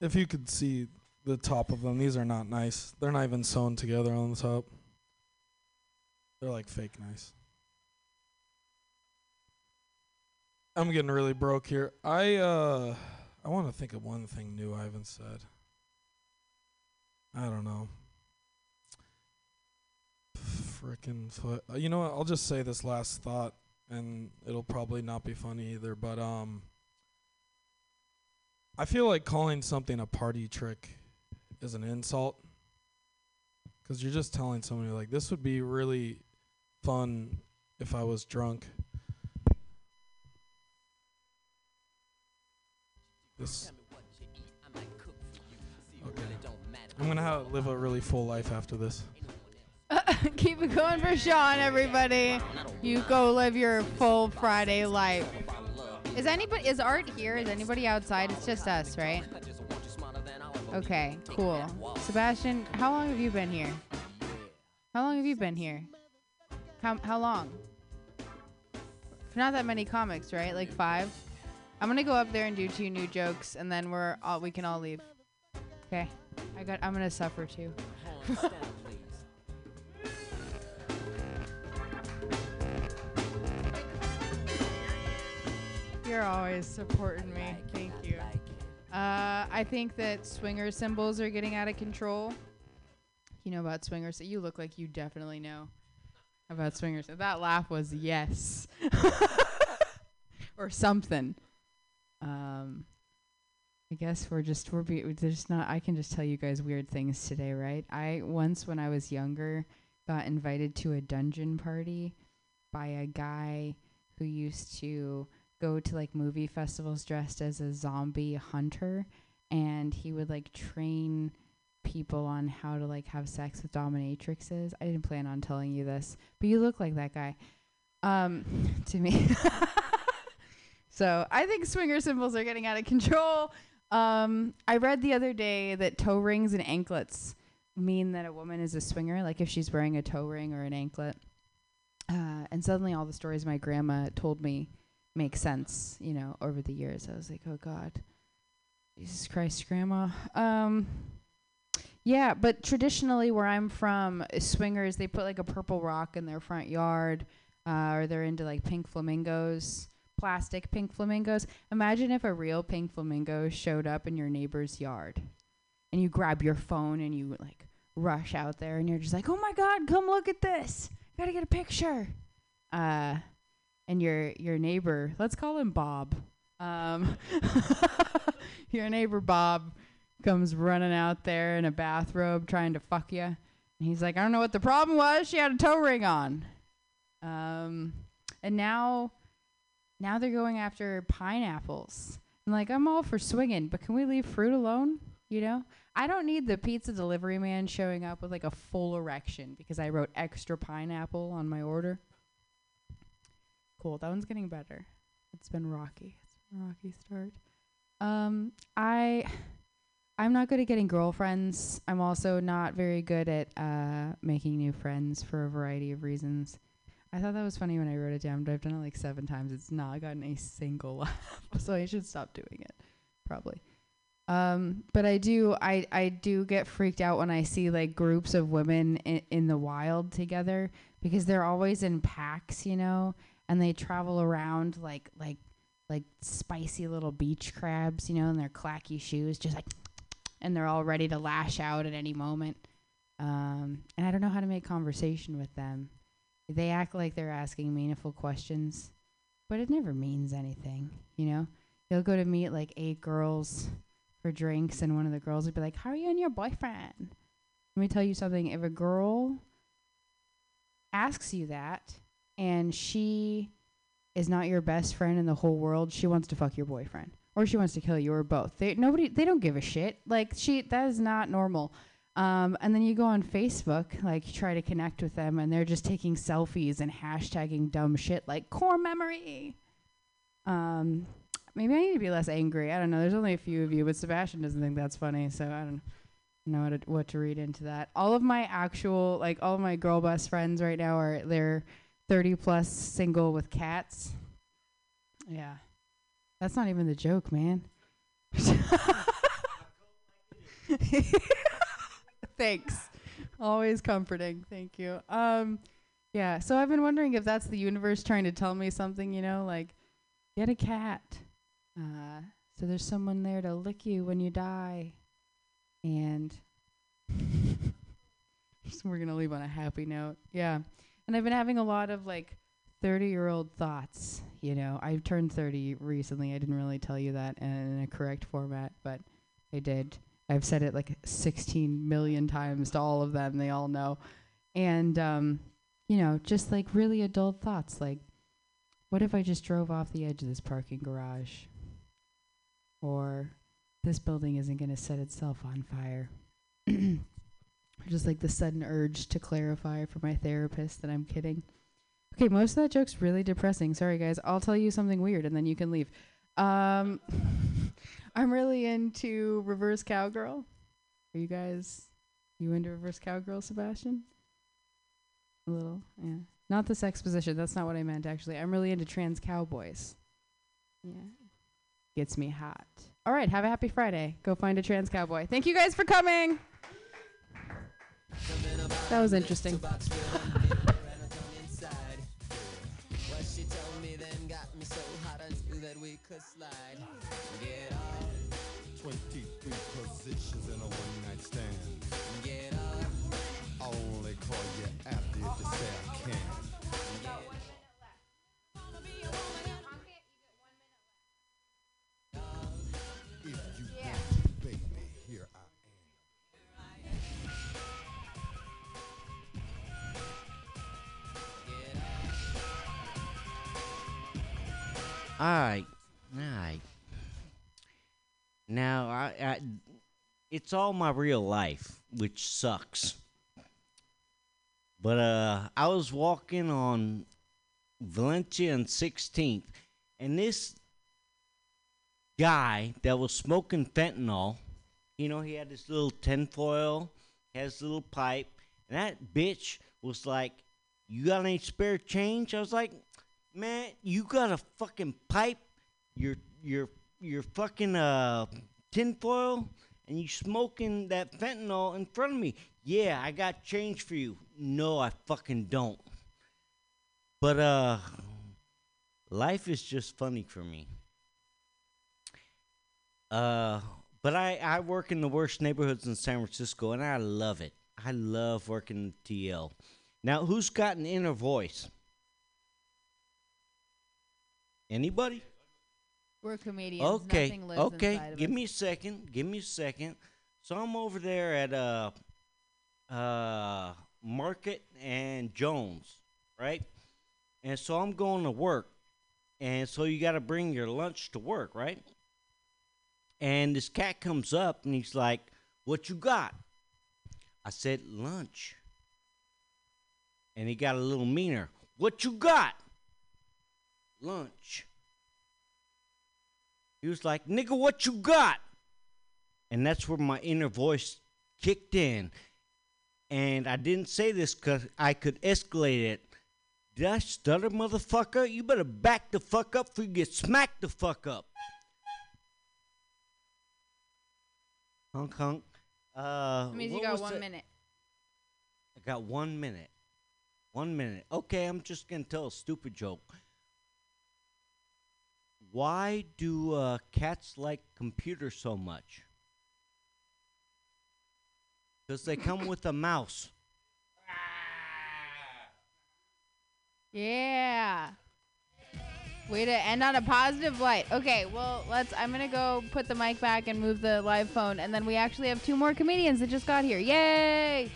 K: if you could see the top of them, these are not nice. They're not even sewn together on the top. They're like fake nice. I'm getting really broke here. I uh I want to think of one thing new I haven't said. I don't know. Frickin' foot. Uh, you know what? I'll just say this last thought and it'll probably not be funny either, but um I feel like calling something a party trick is an insult. Cuz you're just telling somebody like this would be really fun if I was drunk. This Okay. I'm going to have live a really full life after this. [LAUGHS]
B: Keep it going for Sean, everybody. You go live your full Friday life. Is anybody is Art here? Is anybody outside? It's just us, right? Okay, cool. Sebastian, how long have you been here? How long have you been here? How how long? Not that many comics, right? Like five. I'm gonna go up there and do two new jokes, and then we're all we can all leave. Okay. I got. I'm gonna suffer too. [LAUGHS] You're always supporting me. Thank you. Uh, I think that swinger symbols are getting out of control. You know about swingers? You look like you definitely know about swingers. That laugh was yes, [LAUGHS] or something. Um, I guess we're just we're, be, just not. I can just tell you guys weird things today, right? I once when I was younger got invited to a dungeon party by a guy who used to go to like movie festivals dressed as a zombie hunter and he would like train people on how to like have sex with dominatrixes. I didn't plan on telling you this, but you look like that guy. Um [LAUGHS] to me. [LAUGHS] so, I think swinger symbols are getting out of control. Um I read the other day that toe rings and anklets mean that a woman is a swinger like if she's wearing a toe ring or an anklet. Uh, and suddenly all the stories my grandma told me make sense, you know, over the years. I was like, oh God, Jesus Christ, Grandma. Um, yeah, but traditionally, where I'm from, swingers they put like a purple rock in their front yard, uh, or they're into like pink flamingos, plastic pink flamingos. Imagine if a real pink flamingo showed up in your neighbor's yard, and you grab your phone and you like rush out there, and you're just like, oh my God, come look at this! Gotta get a picture. Uh, and your your neighbor, let's call him Bob. Um, [LAUGHS] your neighbor Bob comes running out there in a bathrobe trying to fuck you. And he's like, I don't know what the problem was. She had a toe ring on. Um, and now, now they're going after pineapples. And like, I'm all for swinging, but can we leave fruit alone? You know, I don't need the pizza delivery man showing up with like a full erection because I wrote extra pineapple on my order. Cool. That one's getting better. It's been rocky. It's been a rocky start. Um, I I'm not good at getting girlfriends. I'm also not very good at uh making new friends for a variety of reasons. I thought that was funny when I wrote it down, but I've done it like seven times. It's not gotten a single [LAUGHS] laugh, so I should stop doing it, probably. Um, but I do, I, I do get freaked out when I see like groups of women in, in the wild together because they're always in packs, you know, and they travel around like like like spicy little beach crabs, you know, in their clacky shoes, just like, and they're all ready to lash out at any moment. Um, and I don't know how to make conversation with them. They act like they're asking meaningful questions, but it never means anything, you know. You'll go to meet like eight girls for drinks, and one of the girls would be like, "How are you and your boyfriend?" Let me tell you something. If a girl asks you that, and she is not your best friend in the whole world, she wants to fuck your boyfriend, or she wants to kill you, or both. They nobody they don't give a shit. Like she that is not normal. Um, and then you go on Facebook, like try to connect with them, and they're just taking selfies and hashtagging dumb shit like core memory. Um, maybe I need to be less angry. I don't know. There's only a few of you, but Sebastian doesn't think that's funny, so I don't know what to, what to read into that. All of my actual, like, all of my girl best friends right now are they're 30 plus single with cats. Yeah, that's not even the joke, man. [LAUGHS] [LAUGHS] Thanks. Always comforting. Thank you. Um, yeah. So I've been wondering if that's the universe trying to tell me something. You know, like get a cat. Uh, so there's someone there to lick you when you die, and [LAUGHS] so we're gonna leave on a happy note. Yeah. And I've been having a lot of like 30 year old thoughts. You know, I've turned 30 recently. I didn't really tell you that in a correct format, but I did. I've said it like 16 million times to all of them. They all know. And, um, you know, just like really adult thoughts like, what if I just drove off the edge of this parking garage? Or this building isn't going to set itself on fire. [CLEARS THROAT] just like the sudden urge to clarify for my therapist that I'm kidding. Okay, most of that joke's really depressing. Sorry, guys. I'll tell you something weird and then you can leave. Um, [LAUGHS] I'm really into reverse cowgirl. Are you guys, you into reverse cowgirl, Sebastian? A little, yeah. Not the sex position. That's not what I meant, actually. I'm really into trans cowboys. Yeah. Gets me hot. All right, have a happy Friday. Go find a trans cowboy. Thank you guys for coming. That was interesting.
A: What she told me then got me so hot I knew that we could slide. Get off.
L: 53 positions in a one night stand. Get up. I only call you after you say I can. If you want me, baby, here I
M: Alright, alright. Now, I, I, it's all my real life, which sucks. But uh, I was walking on Valencia and 16th, and this guy that was smoking fentanyl, you know, he had this little tinfoil, has a little pipe, and that bitch was like, "You got any spare change?" I was like, "Man, you got a fucking pipe, your your your fucking uh tinfoil, and you smoking that fentanyl in front of me? Yeah, I got change for you. No, I fucking don't. But uh, life is just funny for me. Uh, but I, I work in the worst neighborhoods in San Francisco, and I love it. I love working in TL. Now, who's got an inner voice? Anybody?
B: We're comedians.
M: Okay, okay. Give
B: us.
M: me a second. Give me a second. So I'm over there at uh, uh, Market and Jones, right? And so I'm going to work, and so you got to bring your lunch to work, right? And this cat comes up and he's like, "What you got?" I said, "Lunch." And he got a little meaner. "What you got?" Lunch. He was like, nigga, what you got? And that's where my inner voice kicked in. And I didn't say this because I could escalate it. Did I stutter, motherfucker? You better back the fuck up before you get smacked the fuck up. Honk honk. Uh,
B: That means you got one
M: that?
B: minute.
M: I got one minute. One minute. Okay, I'm just gonna tell a stupid joke. Why do uh, cats like computers so much? Because they come with a mouse.
B: Yeah. Way to end on a positive light. Okay, well, let's. I'm gonna go put the mic back and move the live phone, and then we actually have two more comedians that just got here. Yay!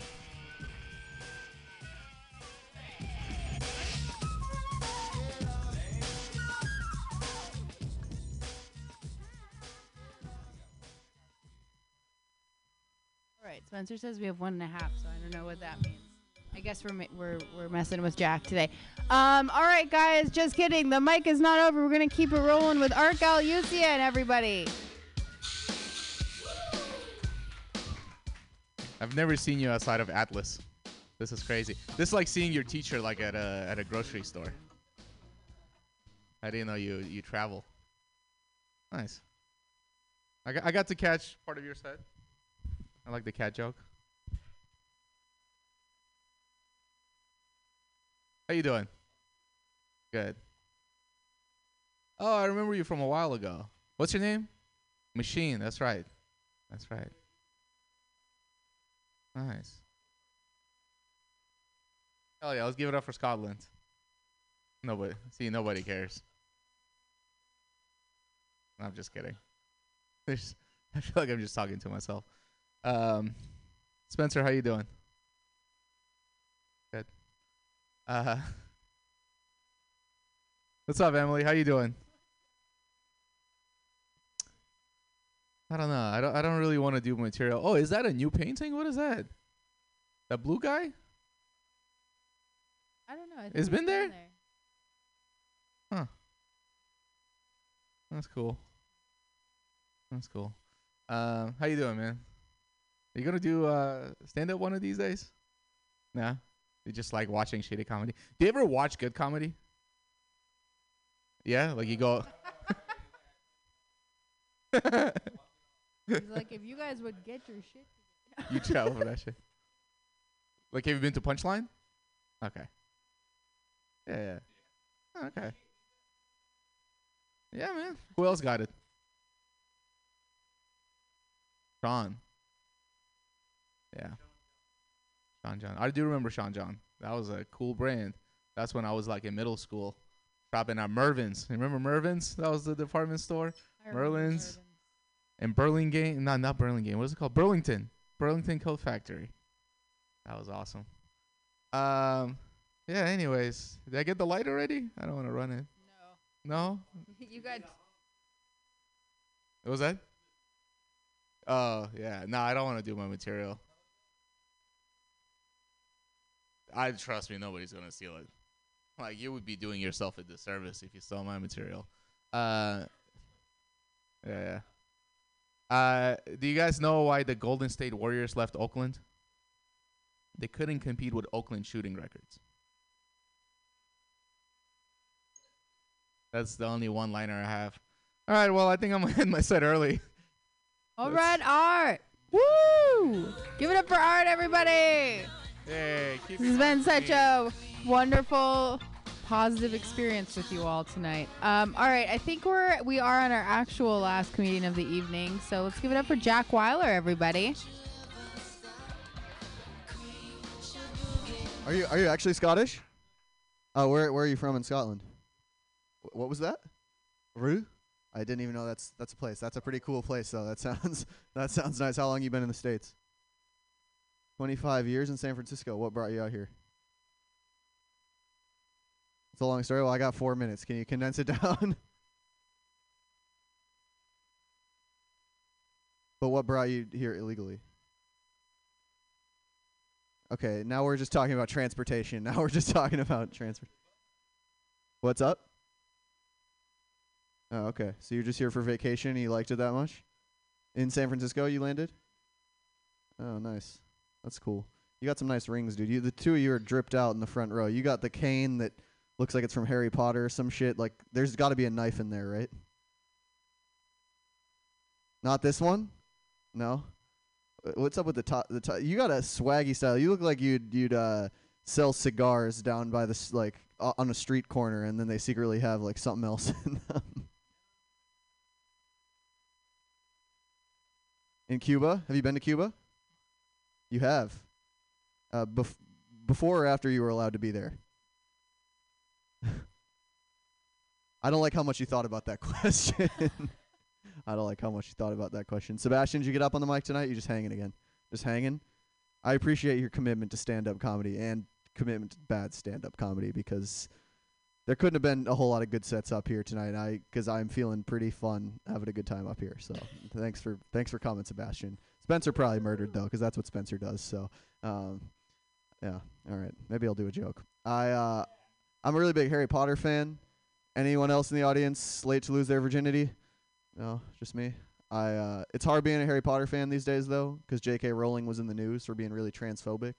B: Right, Spencer says we have one and a half, so I don't know what that means. I guess we're, we're we're messing with Jack today. Um, all right, guys, just kidding. The mic is not over. We're gonna keep it rolling with Art Galusia and everybody.
N: I've never seen you outside of Atlas. This is crazy. This is like seeing your teacher like at a at a grocery store. I didn't know you you travel. Nice. I got I got to catch part of your set. I like the cat joke. How you doing? Good. Oh, I remember you from a while ago. What's your name? Machine. That's right. That's right. Nice. Hell yeah, let's give it up for Scotland. Nobody, see, nobody cares. I'm just kidding. There's, [LAUGHS] I feel like I'm just talking to myself. Um, Spencer, how you doing? Good. Uh, [LAUGHS] what's up, Emily? How you doing? I don't know. I don't. I don't really want to do material. Oh, is that a new painting? What is that? That blue guy?
B: I don't know. I
N: It's been there?
B: there.
N: Huh. That's cool. That's cool. Um, how you doing, man? Are you gonna do uh stand up one of these days? Nah. You just like watching shitty comedy. Do you ever watch good comedy? Yeah, like you go.
B: He's [LAUGHS] like, if you guys would get your shit.
N: you travel for that shit. Like, have you been to Punchline? Okay. Yeah, yeah. Oh, Okay. Yeah, man. Who else got it? Sean. Yeah. Sean John. I do remember Sean John. That was a cool brand. That's when I was like in middle school, shopping at Mervyn's. Remember Mervyn's? That was the department store. Merlin's. And Burlingame. No, not Burlingame. What is it called? Burlington. Burlington Coat Factory. That was awesome. Um. Yeah. Anyways, did I get the light already? I don't want to run it. No. No. [LAUGHS]
B: you got.
N: What was that? Oh yeah. No, I don't want to do my material. I trust me, nobody's gonna steal it. Like you would be doing yourself a disservice if you stole my material. Uh. Yeah. yeah. Uh, do you guys know why the Golden State Warriors left Oakland? They couldn't compete with Oakland shooting records. That's the only one liner I have. All right, well, I think I'm gonna end my set early.
B: All right, Art. Woo! Give it up for Art, everybody.
N: Hey, keep
B: This has been such a wonderful, positive experience with you all tonight. Um, all right, I think we're we are on our actual last comedian of the evening, so let's give it up for Jack Weiler, everybody.
O: Are you are you actually Scottish? Oh, where where are you from in Scotland? Wh- What was that? Rue? I didn't even know that's that's a place. That's a pretty cool place though. That [LAUGHS] sounds that sounds nice. How long you been in the states? 25 years in San Francisco. What brought you out here? It's a long story. Well, I got 4 minutes. Can you condense it [LAUGHS] down? but what brought you here illegally? Okay, now we're just talking about transportation. [LAUGHS] Now we're just talking about transport. What's up? Oh, okay. So you're just here for vacation and you liked it that much? In San Francisco you landed? Oh, nice. That's cool. You got some nice rings, dude. You the two of you are dripped out in the front row. You got the cane that looks like it's from Harry Potter or some shit. Like there's got to be a knife in there, right? Not this one? No. Uh, What's up with the top? The top? You got a swaggy style. You look like you'd you'd uh sell cigars down by the like on a street corner, and then they secretly have like something else [LAUGHS] in them. In Cuba, have you been to Cuba? You have. Uh, bef- before or after you were allowed to be there? [LAUGHS] I don't like how much you thought about that [LAUGHS] question. I don't like how much you thought about that question. Sebastian, did you get up on the mic tonight? You just hanging again? Just hanging? I appreciate your commitment to stand-up comedy and commitment to bad stand-up comedy because there couldn't have been a whole lot of good sets up here tonight. I because I'm feeling pretty fun, having a good time up here. So thanks for thanks for coming, Sebastian. Spencer probably murdered though, because that's what Spencer does. So um, yeah, all right. Maybe I'll do a joke. I uh, I'm a really big Harry Potter fan. Anyone else in the audience late to lose their virginity? No, just me. I uh, it's hard being a Harry Potter fan these days though, because J.K. Rowling was in the news for being really transphobic.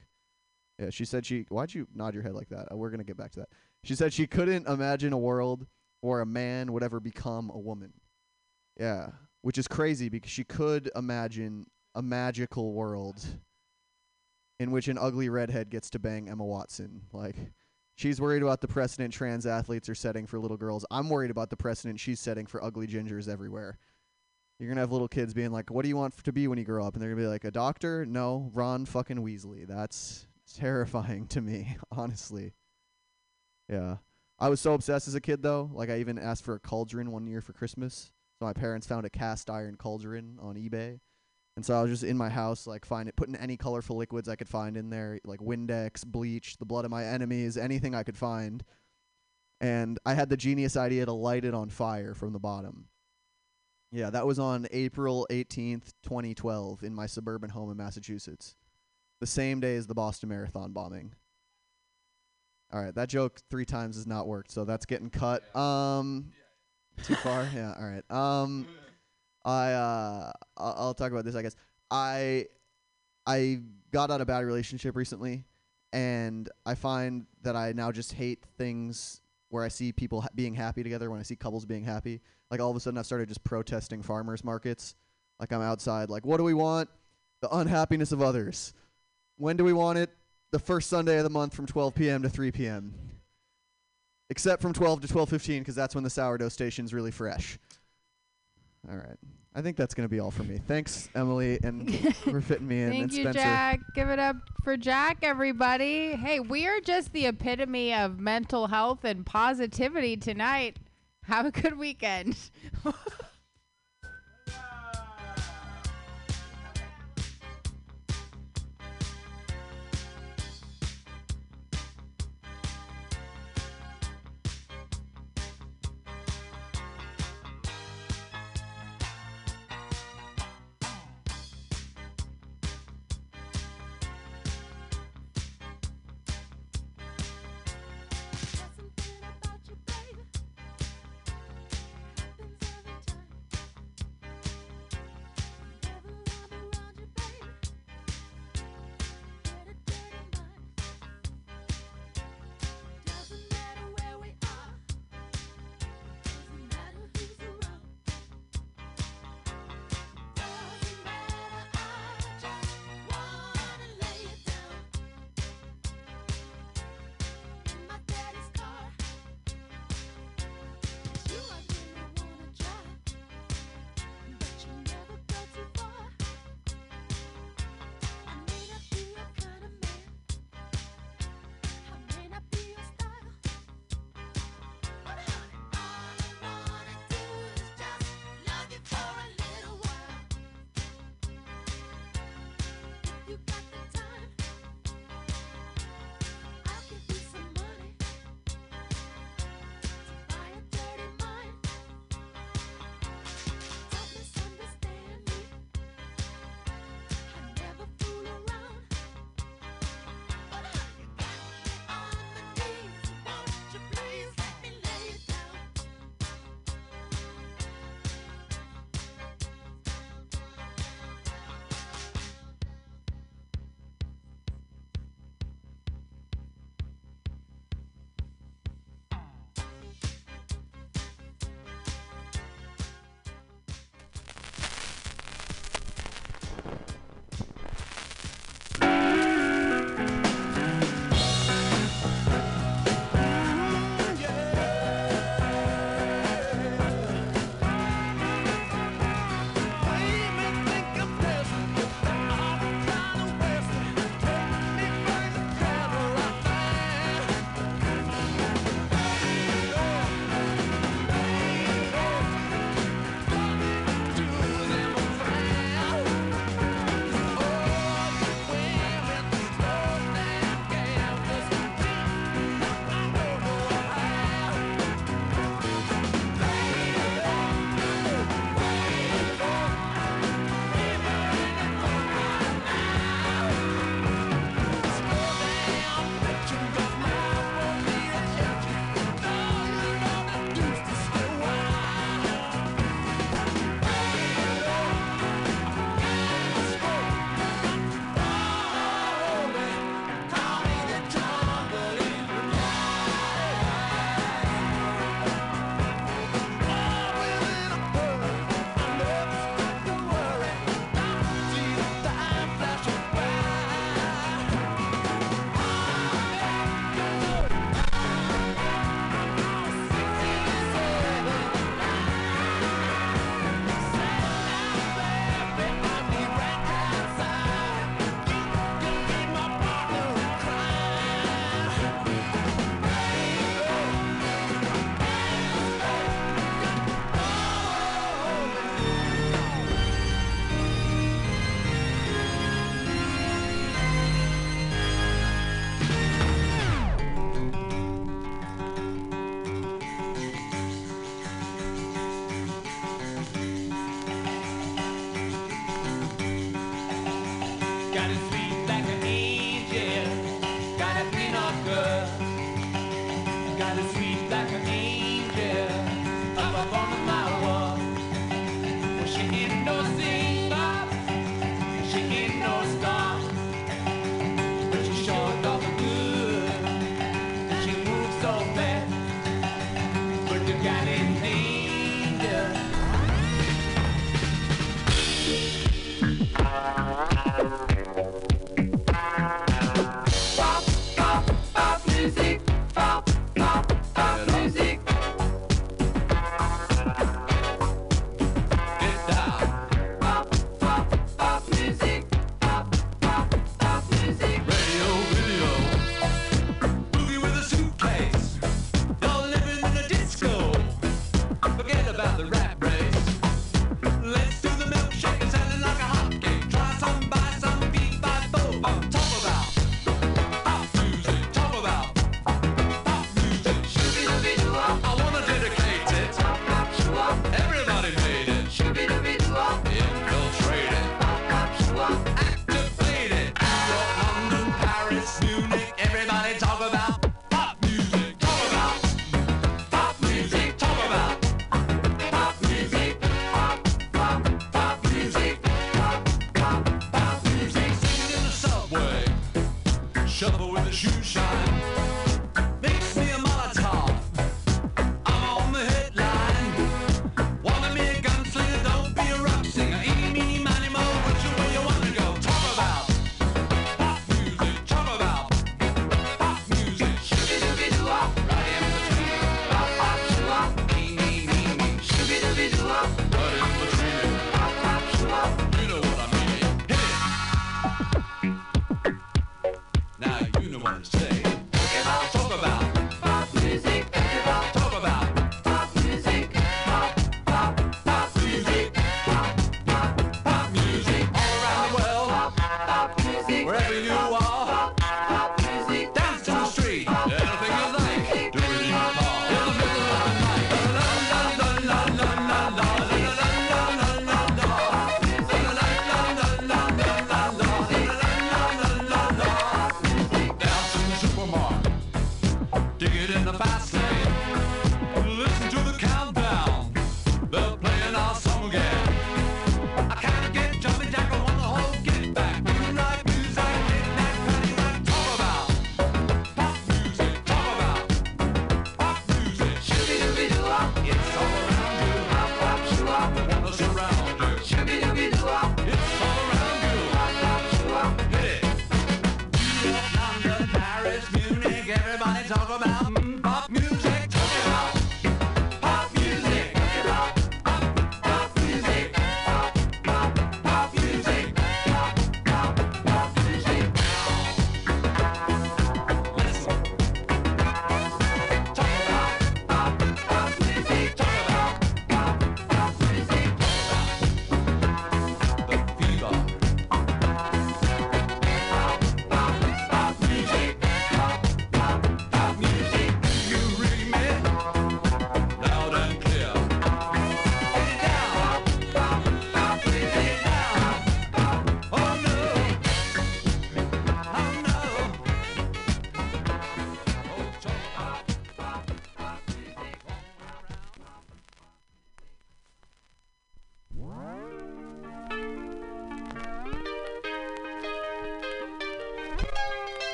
O: Yeah, she said she. Why'd you nod your head like that? Uh, we're gonna get back to that. She said she couldn't imagine a world where a man would ever become a woman. Yeah, which is crazy because she could imagine a magical world in which an ugly redhead gets to bang Emma Watson. Like, she's worried about the precedent trans athletes are setting for little girls. I'm worried about the precedent she's setting for ugly gingers everywhere. You're gonna have little kids being like, "What do you want f- to be when you grow up?" And they're gonna be like, "A doctor? No, Ron fucking Weasley." That's [LAUGHS] terrifying to me, [LAUGHS] honestly. Yeah, I was so obsessed as a kid though. Like, I even asked for a cauldron one year for Christmas. So my parents found a cast iron cauldron on eBay, and so I was just in my house, like, find it, putting any colorful liquids I could find in there, like Windex, bleach, the blood of my enemies, anything I could find. And I had the genius idea to light it on fire from the bottom. Yeah, that was on April 18th, 2012, in my suburban home in Massachusetts. The same day as the Boston Marathon bombing. All right, that joke three times has not worked, so that's getting cut. Um, too far. [LAUGHS] Yeah. All right. Um, I uh, I'll, talk about this. I guess I I got out of a bad relationship recently, and I find that I now just hate things where I see people ha- being happy together. When I see couples being happy, like all of a sudden I've started just protesting farmers markets. Like I'm outside. Like, what do we want? The unhappiness of others. When do we want it? The first Sunday of the month from 12 p.m. to 3 p.m. Except from 12 to 12:15 because that's when the sourdough station's really fresh. All right. I think that's gonna be all for me. Thanks, Emily, and [LAUGHS] for fitting me in.
P: Thank
O: and
P: you,
O: Spencer.
P: Jack. Give it up for Jack, everybody. Hey, we are just the epitome of mental health and positivity tonight. Have a good weekend. [LAUGHS]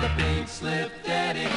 A: the
Q: pink slip daddy.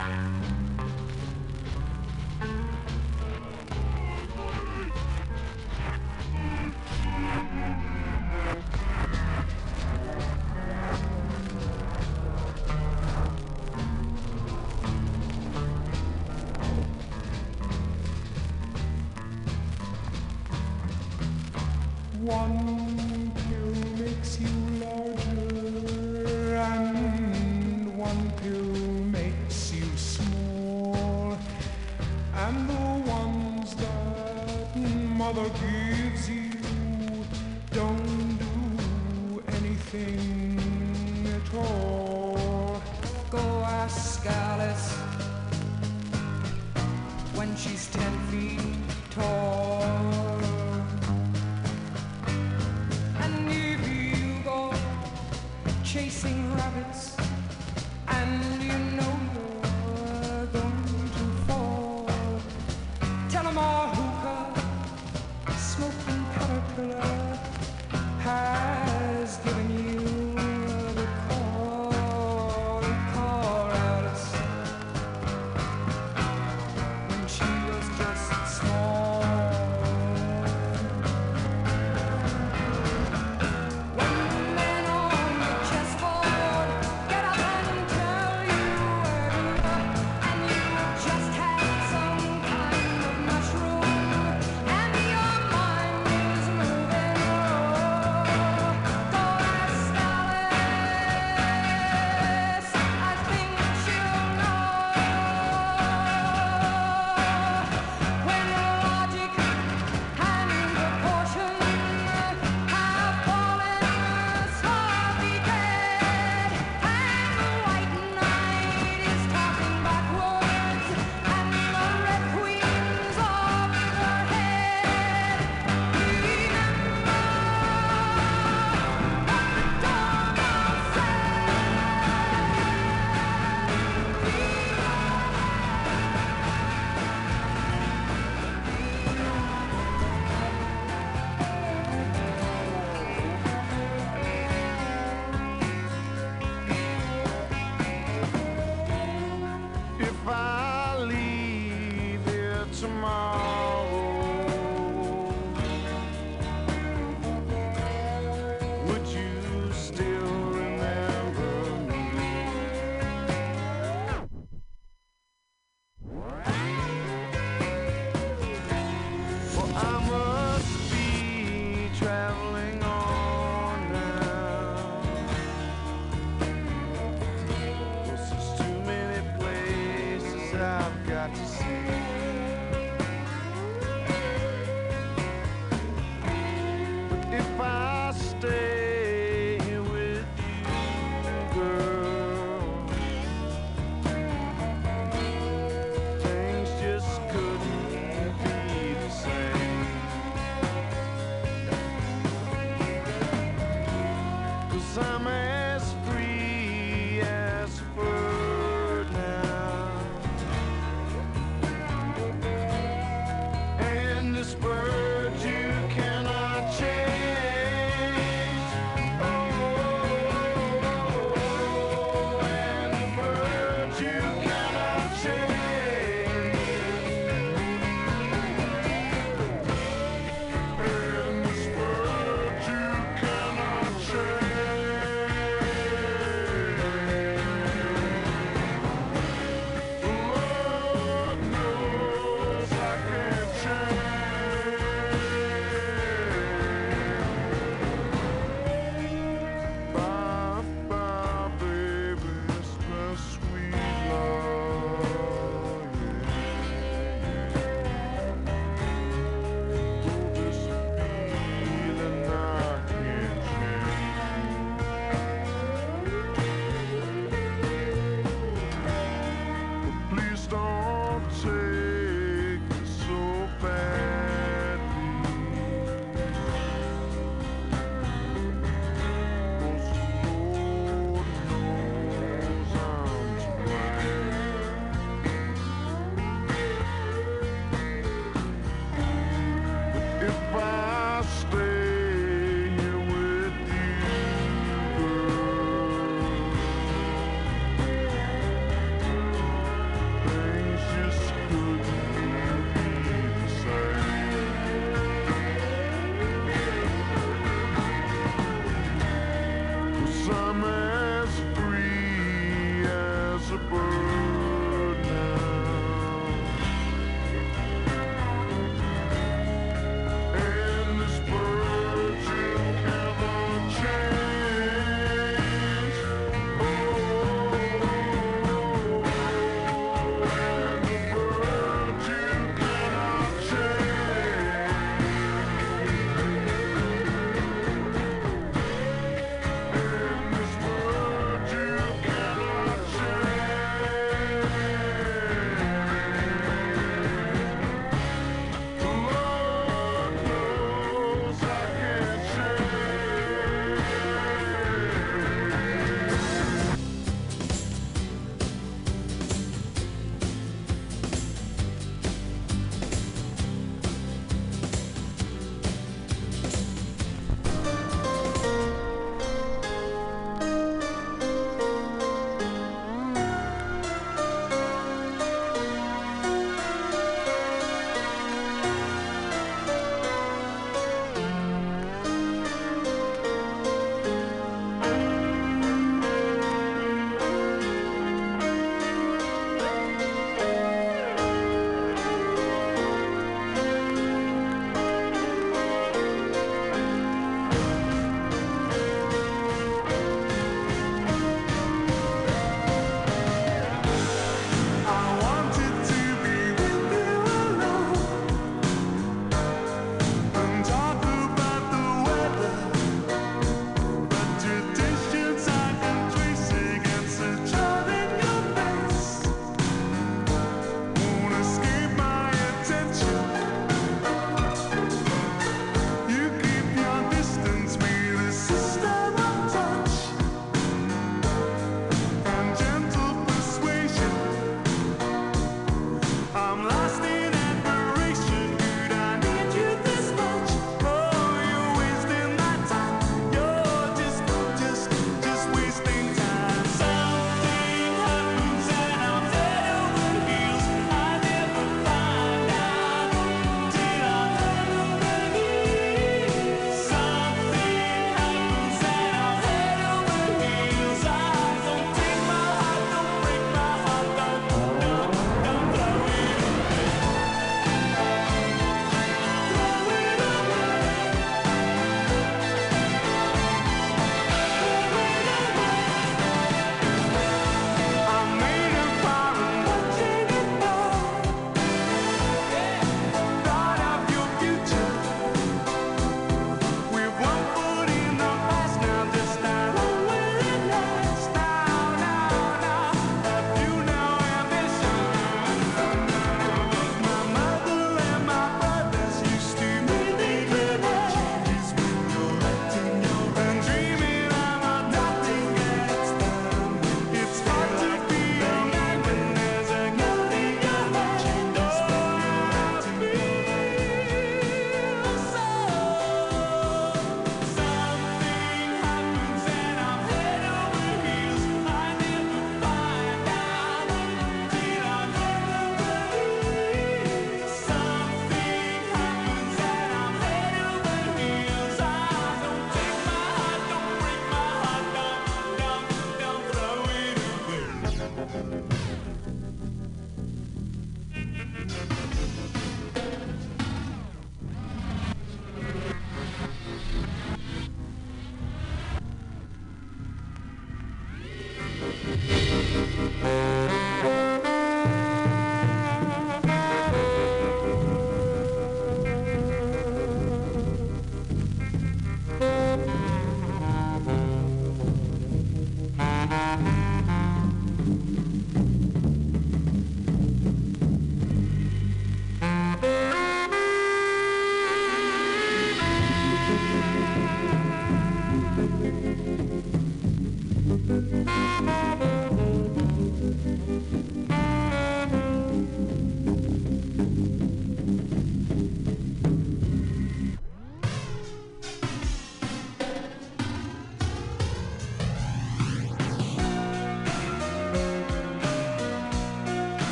R: One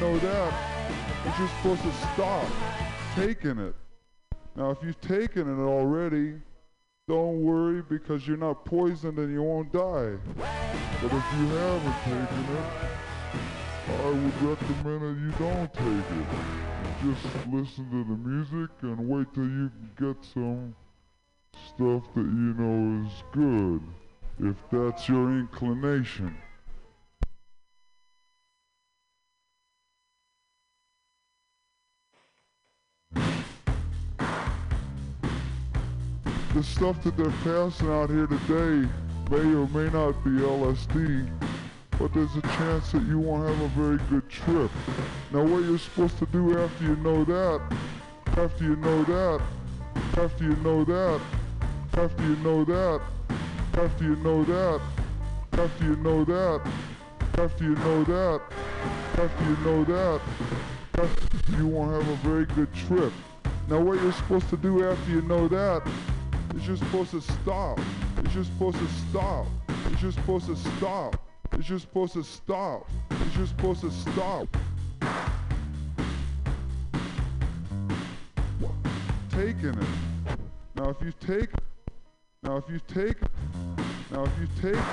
S: know that
P: is you're supposed to stop taking it. Now, if you've taken it already, don't worry because you're not poisoned and you won't die. But if you haven't taken it, I would recommend that you don't take it. Just listen to the music and wait till you get some stuff that you know is good, if that's your inclination. The stuff that they're passing out here today may or may not be LSD, but there's a chance that you won't have a very good trip. Now, what you're supposed to do after you know that, after you know that, after you know that, after you know that, after you know that, after you know that, after you know that, after you know that, after you won't have a very good trip. Now what you're supposed to do after you know that is you're supposed to stop. Is you're supposed to stop. Is you're supposed to stop. Is you're supposed to stop. Is you're supposed to stop. Taking it. Now if you take now if you take now if you take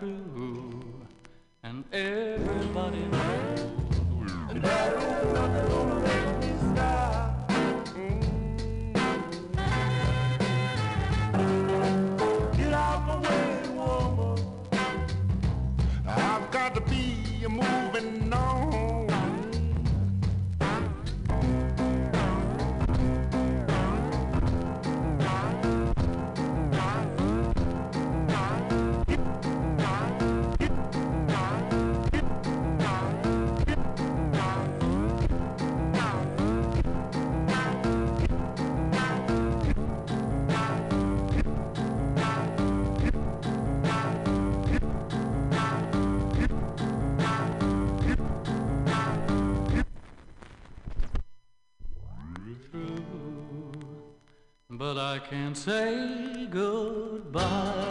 Q: You've can't say goodbye